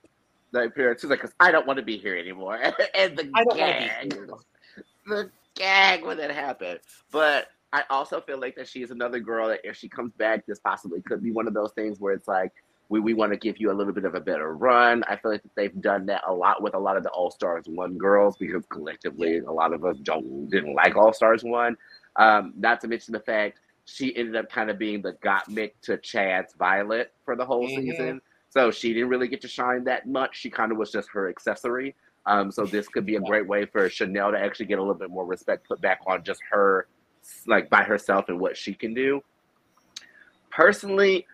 Like, she's like, because I don't want to be here anymore. and the gag the gag when that happened. But I also feel like that she's another girl that if she comes back, this possibly could be one of those things where it's like we, we want to give you a little bit of a better run. I feel like they've done that a lot with a lot of the All Stars One girls because collectively a lot of us don't didn't like All Stars One. Um, not to mention the fact she ended up kind of being the Gottmik to Chad's Violet for the whole mm-hmm. season. So she didn't really get to shine that much. She kind of was just her accessory. Um, so this could be a great way for Shannel to actually get a little bit more respect put back on just her, like by herself and what she can do. Personally,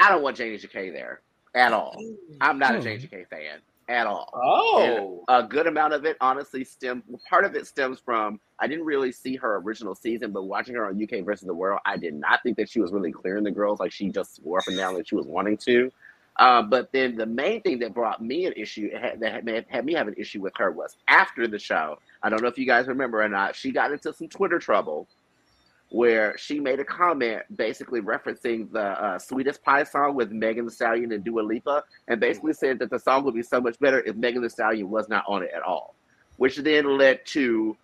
I don't want Janey Jacké there at all. I'm not a hmm. Janey Jacké fan at all. Oh, and a good amount of it honestly stems. Part of it stems from I didn't really see her original season, but watching her on UK versus the World, I did not think that she was really clearing the girls like she just swore up and down that she was wanting to. Uh, but then the main thing that brought me an issue had, that had, had me have an issue with her was after the show. I don't know if you guys remember or not. She got into some Twitter trouble where she made a comment basically referencing the uh, Sweetest Pie song with Megan Thee Stallion and Dua Lipa, and basically said that the song would be so much better if Megan Thee Stallion was not on it at all, which then led to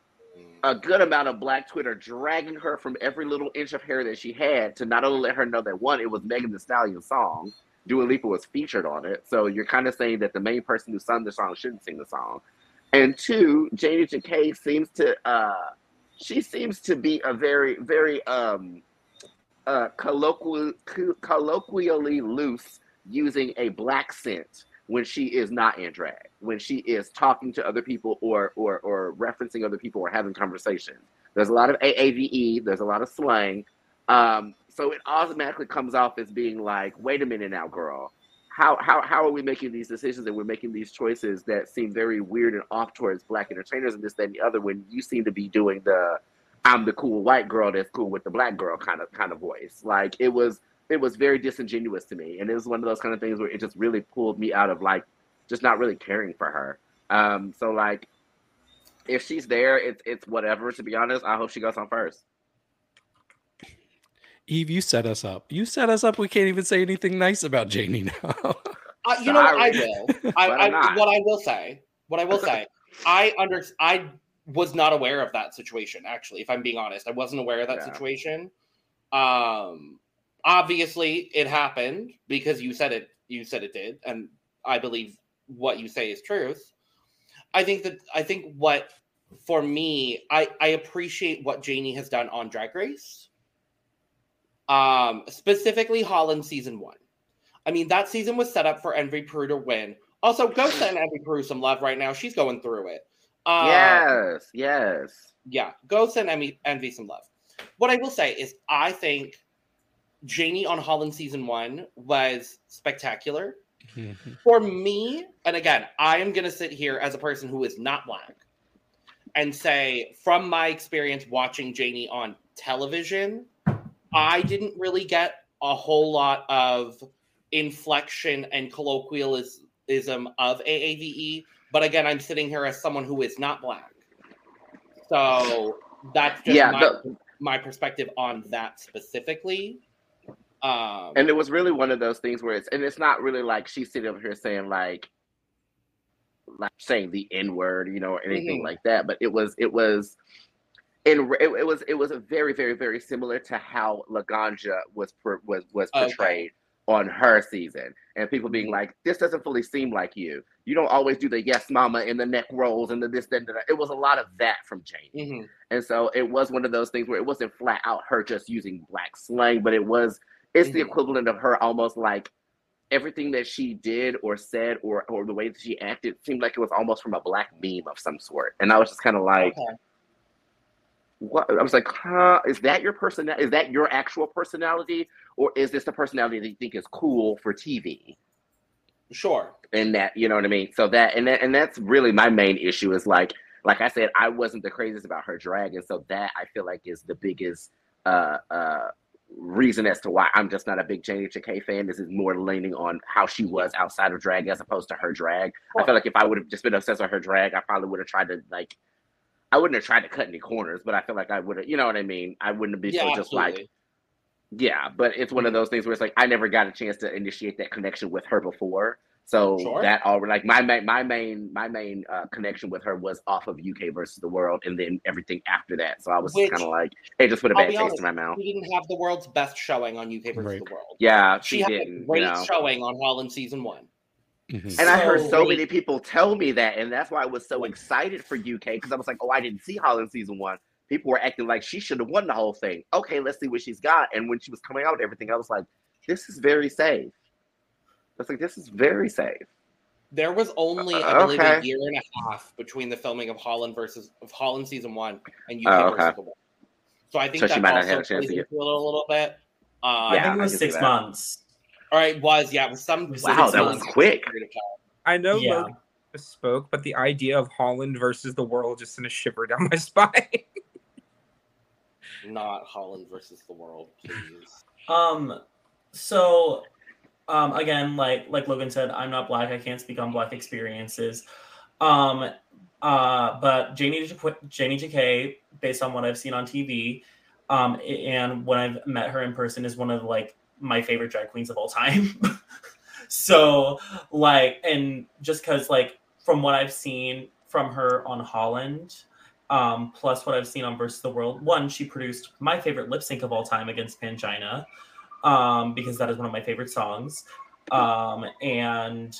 a good amount of Black Twitter dragging her from every little inch of hair that she had to not only let her know that one, it was Megan Thee Stallion's song, Dua Lipa was featured on it. So you're kind of saying that the main person who sung the song shouldn't sing the song. And two, Janey Jacké seems to uh she seems to be a very, very um uh colloquial, colloquially loose using a black scent when she is not in drag, when she is talking to other people or or or referencing other people or having conversations. There's a lot of AAVE, there's a lot of slang. Um, so it automatically comes off as being like, wait a minute now, girl. How, how, how are we making these decisions and we're making these choices that seem very weird and off towards black entertainers and this, that, and the other when you seem to be doing the I'm the cool white girl that's cool with the black girl kind of kind of voice. Like it was it was very disingenuous to me. And it was one of those kind of things where it just really pulled me out of like just not really caring for her. Um, so like if she's there, it's it's whatever. To be honest, I hope she goes on first. Eve, you set us up. You set us up. We can't even say anything nice about Janey now. uh, you know, what I will. I, I, what I will say, what I will say, I under I was not aware of that situation. Actually, if I'm being honest, I wasn't aware of that yeah. situation. Um, obviously, it happened because you said it. You said it did, and I believe what you say is truth. I think that I think what for me, I I appreciate what Janey has done on Drag Race. Um, specifically Holland season one. I mean, that season was set up for Envy Peru to win. Also, go send Envy Peru some love right now. She's going through it. Uh, yes, yes. Yeah, go send Envy, Envy some love. What I will say is, I think Janey on Holland season one was spectacular. For me, and again, I am going to sit here as a person who is not black and say, from my experience watching Janey on television, I didn't really get a whole lot of inflection and colloquialism of AAVE. But again, I'm sitting here as someone who is not black. So that's just yeah, my, the, my perspective on that specifically. Um, and it was really one of those things where it's and it's not really like she's sitting over here saying like like saying the N word, you know, or anything mm-hmm. like that. But it was it was and it, it, was it was very very very similar to how Laganja was per, was was portrayed okay. on her season, and people being mm-hmm. like, "This doesn't fully seem like you. You don't always do the yes mama and the neck rolls and the this that, that. It was a lot of that from Janey, mm-hmm. and so it was one of those things where it wasn't flat out her just using black slang, but it was it's mm-hmm. the equivalent of her almost like everything that she did or said or or the way that she acted seemed like it was almost from a black meme of some sort, and I was just kind of like. Okay what I was like, huh, is that your person? Is that your actual personality, or is this the personality that you think is cool for TV? Sure. And that, you know what I mean. So that, and that, and that's really my main issue is like, like I said, I wasn't the craziest about her drag, and so that I feel like is the biggest uh uh reason as to why I'm just not a big Janey Jacké fan. This is more leaning on how she was outside of drag as opposed to her drag. I feel like if I would have just been obsessed with her drag, I probably would have tried to like I wouldn't have tried to cut any corners, but I feel like I would have, you know what I mean? I wouldn't be yeah, so just like, yeah, but it's one of mm-hmm. those things where it's like I never got a chance to initiate that connection with her before. So sure. that all like my main my main my main uh, connection with her was off of UK versus the world, and then everything after that. So I was kind of like, it just put a bad taste honest, in my mouth. She didn't have the world's best showing on UK versus right. the world. Yeah, she, she had didn't, a great you know. showing on Holland season one. Mm-hmm. And so I heard so many people tell me that, and that's why I was so excited for UK because I was like, oh, I didn't see Holland season one. People were acting like she should have won the whole thing. Okay, let's see what she's got. And when she was coming out with everything, I was like, this is very safe. I was like, this is very safe. There was only, uh, I believe, okay. a year and a half between the filming of Holland versus of Holland season one and UK oh, okay. versus the world. So I think so that also plays into a little, bit. Uh, yeah, I think it was six months. All right, was yeah, was some wow, that was quick. I know yeah. Logan spoke, but the idea of Holland versus the world just sent a shiver down my spine. Not Holland versus the world, please. Um, so, um, again, like like Logan said, I'm not black. I can't speak on black experiences. Um, uh, but Janey Janey Jacké, based on what I've seen on TV, um, and when I've met her in person, is one of like my favorite drag queens of all time. so like and just because like from what I've seen from her on Holland Um, plus what I've seen on Versus the World. One, she produced my favorite lip sync of all time against Pangina, um, because that is one of my favorite songs. Um, and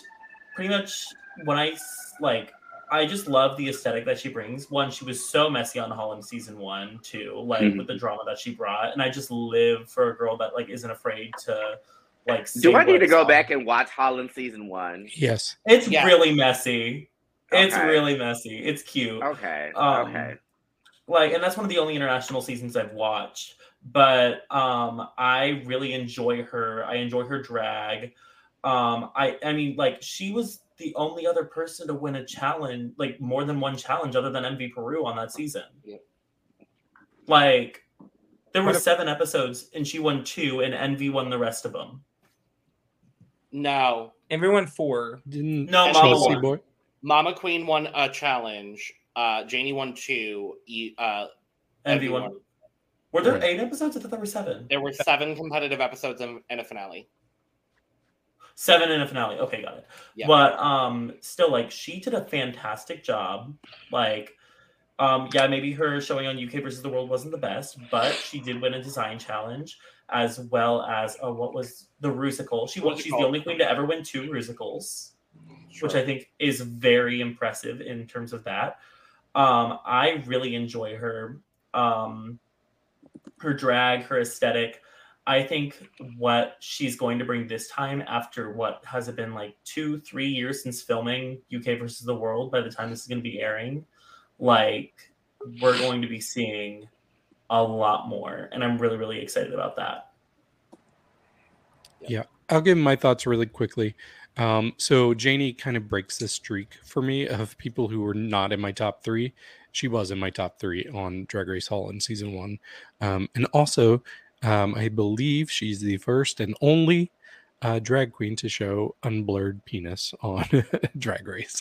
pretty much when I like, I just love the aesthetic that she brings. One, she was so messy on Holland season one, too, like Mhm. with the drama that she brought. And I just live for a girl that like isn't afraid to like. Do I need to go on- back and watch Holland season one? Yes. It's Yeah. really messy. It's Okay. really messy. It's cute. Okay. Um, okay. like and that's one of the only international seasons I've watched. But um I really enjoy her. I enjoy her drag. Um I I mean like she was the only other person to win a challenge, like more than one challenge other than Envy Peru on that season. Yep. Like there were seven episodes and she won two and Envy won the rest of them. No, Everyone four. Didn't No, Mama won. Mama Queen won a challenge. Uh, Janey won two. E- Uh, Envy Envy won. Were there eight episodes? I thought there were seven. There were seven competitive episodes and, and a finale. Seven in a finale. Okay, got it. Yeah. But um still like she did a fantastic job. Like um yeah, maybe her showing on UK versus the world wasn't the best, but she did win a design challenge as well as uh, what was the Rusical. She won she's the only queen to ever win two Rusicals, which I think is very impressive in terms of that. Um I really enjoy her um her drag, her aesthetic. I think what she's going to bring this time, after what has it been like two, three years since filming UK versus the World, by the time this is going to be airing, like we're going to be seeing a lot more. And I'm really, really excited about that. Yeah, I'll give my thoughts really quickly. Um, so Janey kind of breaks the streak for me of people who were not in my top three. She was in my top three on Drag Race Holland season one, um, and also um, I believe she's the first and only uh, drag queen to show unblurred penis on Drag Race.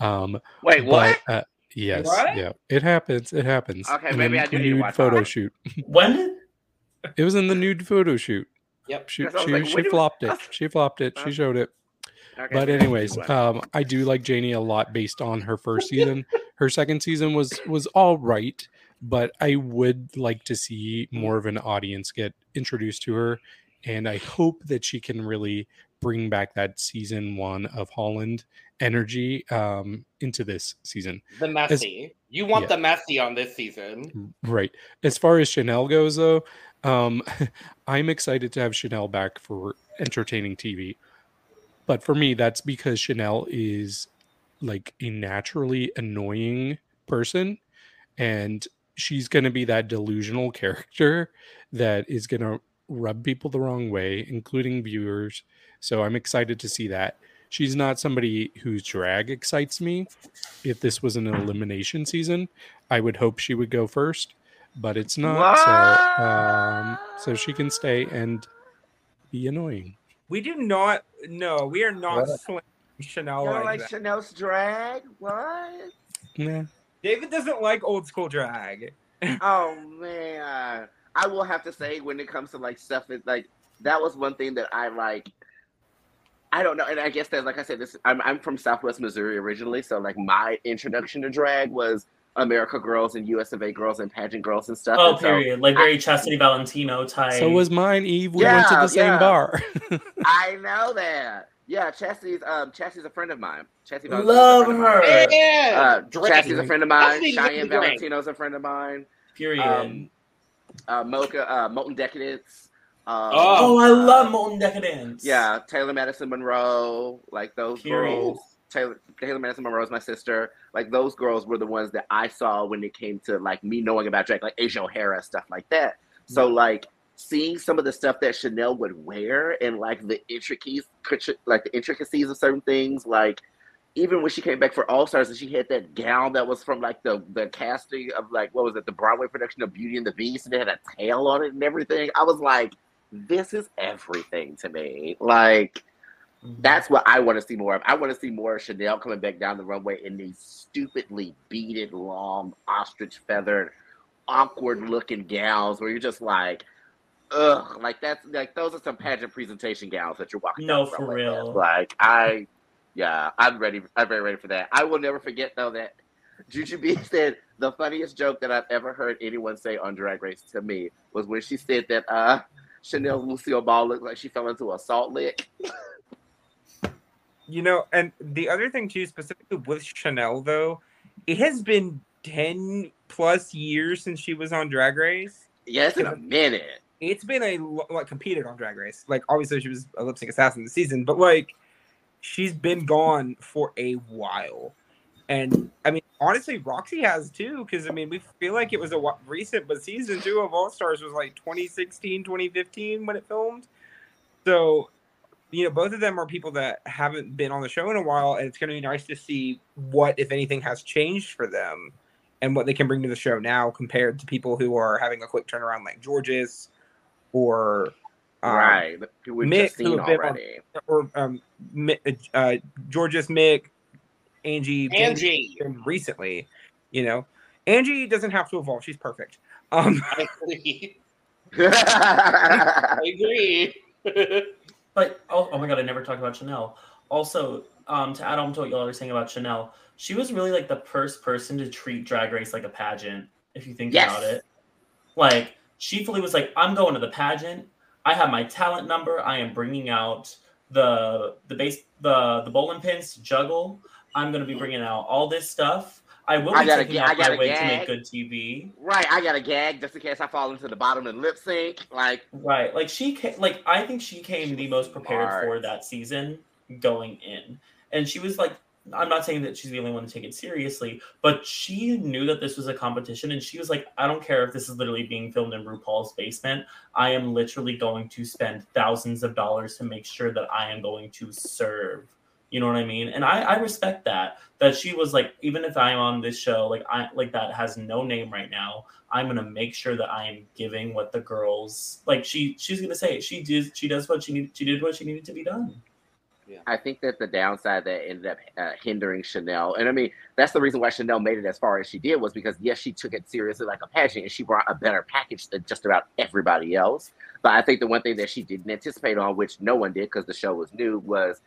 Um, Wait, what? But, uh, yes, What? yeah, it happens. It happens. Okay, In maybe a I do need to nude photo that. shoot. When It was in the nude photo shoot. Yep. She Because I was she, like, she when do- flopped it. She flopped it. She showed it. Okay, But anyways, um, I do like Janey a lot based on her first season. her second season was was all right, but I would like to see more of an audience get introduced to her, and I hope that she can really bring back that season one of Holland energy um, into this season. The messy. You want yeah. the messy on this season. Right. As far as Shannel goes, though, um, I'm excited to have Shannel back for entertaining TV. But for me, that's because Shannel is like a naturally annoying person. And she's going to be that delusional character that is going to rub people the wrong way, including viewers. So I'm excited to see that. She's not somebody whose drag excites me. If this was an elimination season, I would hope she would go first, but it's not. So, um, so she can stay and be annoying. We do not. No, we are not What? Shannel You don't like, like. Shannel's drag? What? Nah. David doesn't like old school drag. oh man, I will have to say when it comes to like stuff, it like that was one thing that I like. I don't know, and I guess that, like I said, this I'm I'm from Southwest Missouri originally, so like my introduction to drag was America Girls and US of A Girls and pageant girls and stuff. Oh, and so period. Like very Chastity Valentino type. So was mine, Eve. We went to the same yeah. bar. I know that. Yeah, Chastity's um Chastity's a friend of mine. Chastity Valentino's a Love friend of mine. her. Yeah. Uh, Drink. Chastity's a friend of mine. Chastity Cheyenne drink. Valentino's a friend of mine. Period. Um, uh, Mocha, uh, Molten Decadence. Um, oh, I uh, love Molten Decadence. Yeah, Taylor Madison Monroe, like those Period. girls. Taylor, Taylor Madison Monroe is my sister. Like those girls were the ones that I saw when it came to like me knowing about drag, like Asia O'Hara stuff like that. So like seeing some of the stuff that Shannel would wear and like the intricacies, like the intricacies of certain things, like even when she came back for All Stars and she had that gown that was from like the the casting of like what was it the Broadway production of Beauty and the Beast and it had a tail on it and everything. I was like, this is everything to me. Like mm-hmm. that's what I want to see more of. I want to see more of Shannel coming back down the runway in these stupidly beaded, long, ostrich feathered, awkward looking gowns where you're just like, ugh, like that's like those are some pageant presentation gowns that you're walking. No, down for runway in. real. Like I, yeah, I'm ready. I'm very ready for that. I will never forget though that Jujubee said the funniest joke that I've ever heard anyone say on Drag Race to me was when she said that uh, Shannel Lucille Ball looked like she fell into a salt lick. You know, and the other thing too, specifically with Shannel though, it has been ten plus years since she was on Drag Race. Yeah, it's been a minute. It's been a like competed on Drag Race. Like obviously she was a lip sync assassin this season, but like she's been gone for a while. And I mean, honestly, Roxxxy has too, because I mean, we feel like it was a recent, but season two of All Stars was like 2016, 2015 when it filmed. So, you know, both of them are people that haven't been on the show in a while, and it's going to be nice to see what, if anything, has changed for them and what they can bring to the show now compared to people who are having a quick turnaround like Jorgeous or um, right. Who we've Mick, just who seen have been on- or um, uh, Jorgeous Mick, Angie, Angie. and recently, you know, Angie doesn't have to evolve; she's perfect. Um, I agree. I agree. But oh, oh my god, I never talked about Shannel. Also, um, to add on to what y'all are saying about Shannel, she was really like the first person to treat Drag Race like a pageant. If you think Yes. about it, like she fully was like, "I'm going to the pageant. I have my talent number. I am bringing out the the base the the bowling pins to juggle. I'm going to be bringing out all this stuff. I will I be gotta taking out my way to make good TV." right, I got a gag just in case I fall into the bottom and lip sync. Like, Right. Like she came like I think she came She the most prepared smart. for that season going in. And she was like I'm not saying that she's the only one to take it seriously, but she knew that this was a competition and she was like, I don't care if this is literally being filmed in RuPaul's basement. I am literally going to spend thousands of dollars to make sure that I am going to serve. You know what I mean? And I, I respect that. That she was like, even if I'm on this show, like I like that has no name right now, I'm gonna make sure that I am giving what the girls like. She she's gonna say it. She did she does what she needed. She did what she needed to be done. I think that the downside that ended up uh, hindering Shannel, and I mean, that's the reason why Shannel made it as far as she did, was because, yes, she took it seriously like a pageant and she brought a better package than just about everybody else. But I think the one thing that she didn't anticipate on, which no one did because the show was new, was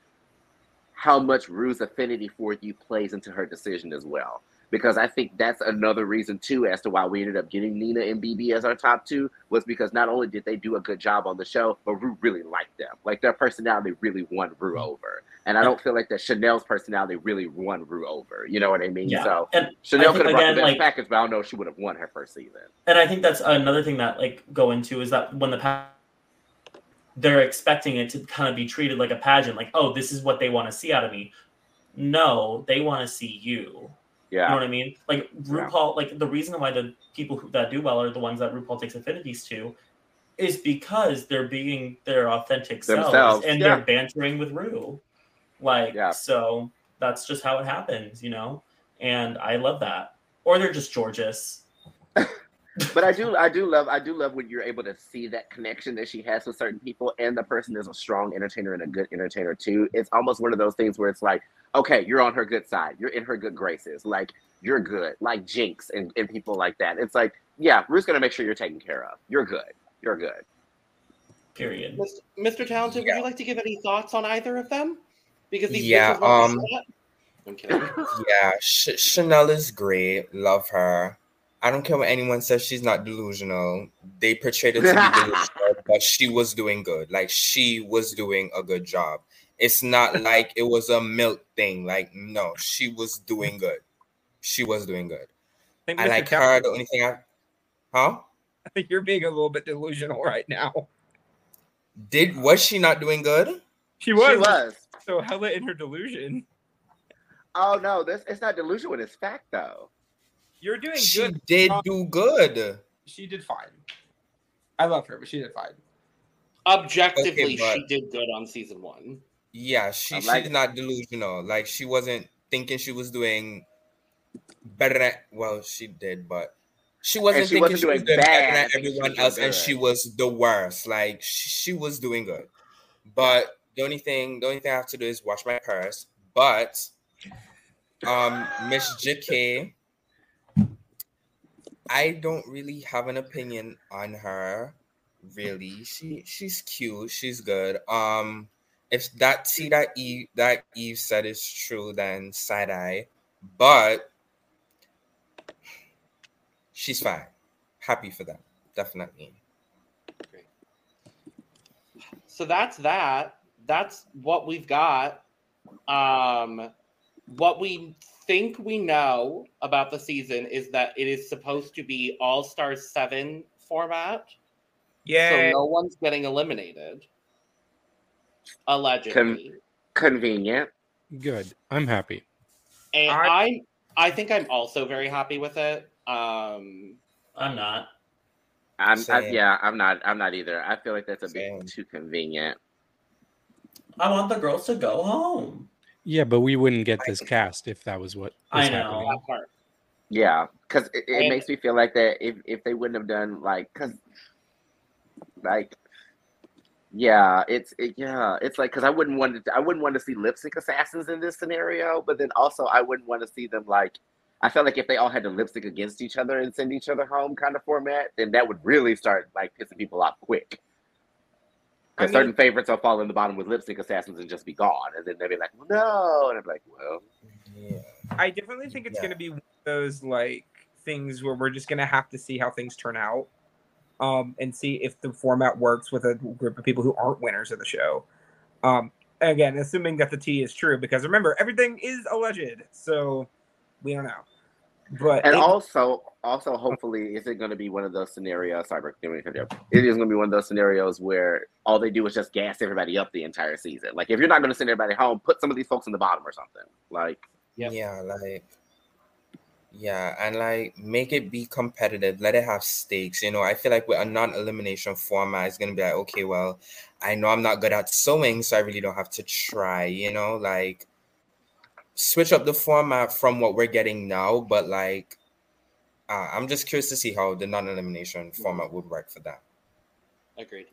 how much Ru's affinity for you plays into her decision as well. Because I think that's another reason too as to why we ended up getting Nina and BeBe as our top two was because not only did they do a good job on the show, but Ru really liked them. Like their personality really won Ru mm-hmm. over. And I don't feel like that Shannel's personality really won Ru over. You know what I mean? Yeah. So And Shannel could have brought again, the best like- package, but I don't know if she would have won her first season. and I think that's another thing that like go into is that when the they're expecting it to kind of be treated like a pageant, like oh, this is what they want to see out of me. No, they want to see you. You know what I mean? Like RuPaul, like the reason why the people who, that do well are the ones that RuPaul takes affinities to, is because they're being their authentic selves and yeah. they're bantering with Ru. Like Yeah. so, that's just how it happens, you know. And I love that. Or they're just gorgeous. but I do, I do love, I do love when you're able to see that connection that she has with certain people, and the person is a strong entertainer and a good entertainer too. It's almost one of those things where it's like, okay, you're on her good side, you're in her good graces, like you're good, like Jinkx and, and people like that. It's like, yeah, Ruth's gonna make sure you're taken care of. You're good. You're good. Period. Mr. Mr. Talented, would you like to give any thoughts on either of them? Because these Yeah, bitches um, to see that. I'm kidding. Yeah, Ch- Shannel is great. Love her. I don't care what anyone says. She's not delusional. They portrayed her to be delusional, but she was doing good. Like she was doing a good job. It's not like it was a milk thing. Like no, she was doing good. She was doing good. think I like Town- her. The only thing I, huh? I think you're being a little bit delusional right now. Did was she not doing good? She was. She was. So hella in her delusion. Oh no, this it's not delusional. It's fact though. You're doing She good. did Um, do good. She did fine. I love her, but she did fine. Objectively, Okay, but- she did good on season one. Yeah, she like she's it. not delusional. Like she wasn't thinking she was doing better than well, she did, but she wasn't she thinking wasn't she was doing better than I think she was everyone else, and she was the worst. Like she, she was doing good, but the only thing the only thing I have to do is wash my purse. But um, Miss JK, I don't really have an opinion on her. Really, she she's cute. She's good. Um, if that see that Eve that Eve said is true, then side eye. But she's fine. Happy for them, definitely. Great. So that's that. That's what we've got. Um, what we think we know about the season is that it is supposed to be All Stars 7 format. Yeah. So no one's getting eliminated. Allegedly. Convenient. Good. I'm happy. and I- I I think I'm also very happy with it. Um I'm not. I'm I, yeah, I'm not I'm not either. I feel like that's a Same. bit too convenient. I want the girls to go home. Yeah, but we wouldn't get this cast if that was what was I know. happening. that part. Yeah, because it, it makes me feel like that if if they wouldn't have done like because like yeah, it's it, yeah, it's like because I wouldn't want to I wouldn't want to see lip sync assassins in this scenario, but then also I wouldn't want to see them like I felt like if they all had to lip sync against each other and send each other home kind of format, then that would really start like pissing people off quick. I Because mean- certain favorites will fall in the bottom with lip sync assassins and just be gone, and then they'll be like, no, and I'm like, well, Yeah. I definitely think it's Yeah. going to be one of those like things where we're just going to have to see how things turn out, um, and see if the format works with a group of people who aren't winners of the show. Um, again, assuming that the T is true, because remember everything is alleged, so we don't know. But And it- also, also, hopefully, is it going to be one of those scenarios? Sorry, Brooke, give me a second. It is going to be one of those scenarios where all they do is just gas everybody up the entire season. Like, if you're not going to send everybody home, put some of these folks in the bottom or something. Like, Yep. Yeah, like yeah, and like make it be competitive. Let it have stakes. You know, I feel like with a non-elimination format, it's gonna be like, okay, well, I know I'm not good at sewing, so I really don't have to try. You know, like switch up the format from what we're getting now, but like. Uh, I'm just curious to see how the non-elimination format would work for that. Agreed.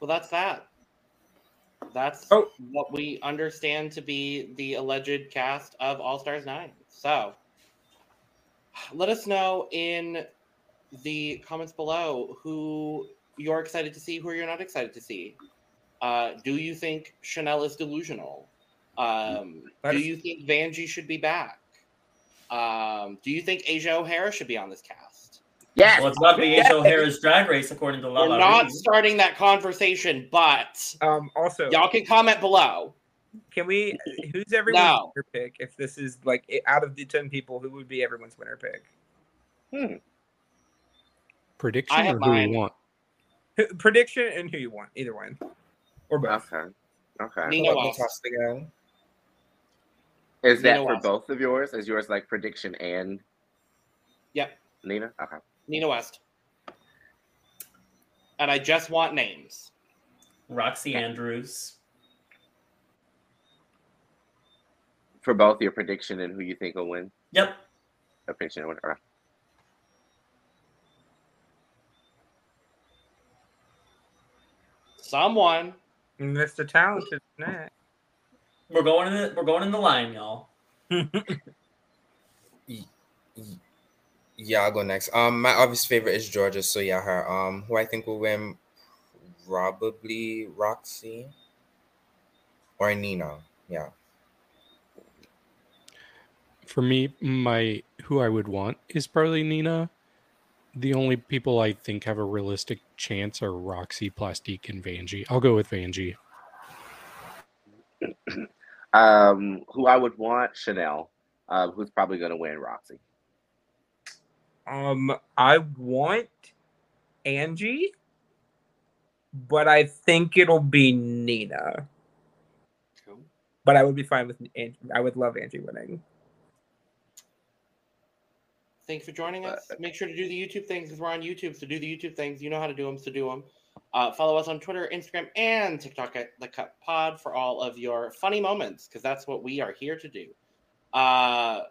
Well, that's that. That's Oh. what we understand to be the alleged cast of All Stars 9. So let us know in the comments below who you're excited to see, who you're not excited to see. Uh, do you think Shannel is delusional? Um, do you think Vanjie should be back? Um, do you think Asia O'Hara should be on this cast? Yes, Well, it's about to be Asia O'Hara's drag race according to Lala. We're not Reed. starting that conversation, but um, also, y'all can comment below. can we? Who's everyone's No. winner pick? If this is like out of the ten people, who would be everyone's winner pick? Hmm. Prediction or who we mine. want? Who- Prediction and who you want, either one, or both. okay, okay. Nina Hold up, West. toss it again. Is that for West. both of yours? Is yours like prediction and Yep, Nina? Okay. Nina West. And I just want names. Roxxxy Andrews. For both your prediction and who you think will win. Yep. A prediction. and winner. Okay. Someone. Mr. Talented, next. We're going in the we're going in the line, y'all. Yeah, I'll go next. Um, my obvious favorite is Georgia, so yeah, her. Um, who I think will win, probably Roxxxy or Nina. Yeah, For me, my who I would want is probably Nina. The only people I think have a realistic chance are Roxxxy, Plastique, and Vanjie. I'll go with Vanjie. Um, who I would want Shannel. Uh, who's probably going to win Roxxxy. Um, I want Angie, but I think it'll be Nina. Cool. But I would be fine with Angie. I would love Angie winning. Thanks for joining us. Make sure to do the YouTube things because we're on YouTube. So do the YouTube things. You know how to do them, so do them. Uh, follow us on Twitter, Instagram, and TikTok at the Cut Pod for all of your funny moments because that's what we are here to do. Uh,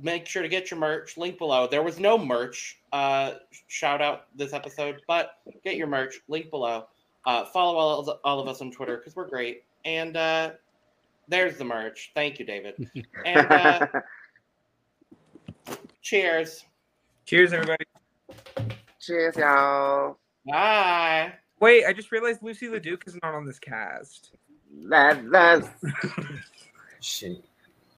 make sure to get your merch. Link below. There was no merch uh, shout out this episode, but get your merch. Link below. Uh, follow all of, all of us on Twitter because we're great. And uh, there's the merch. Thank you, David. And uh, cheers. Cheers, everybody. Cheers, y'all. Bye. Wait, I just realized Lucy LeDuc is not on this cast. That, that's shit.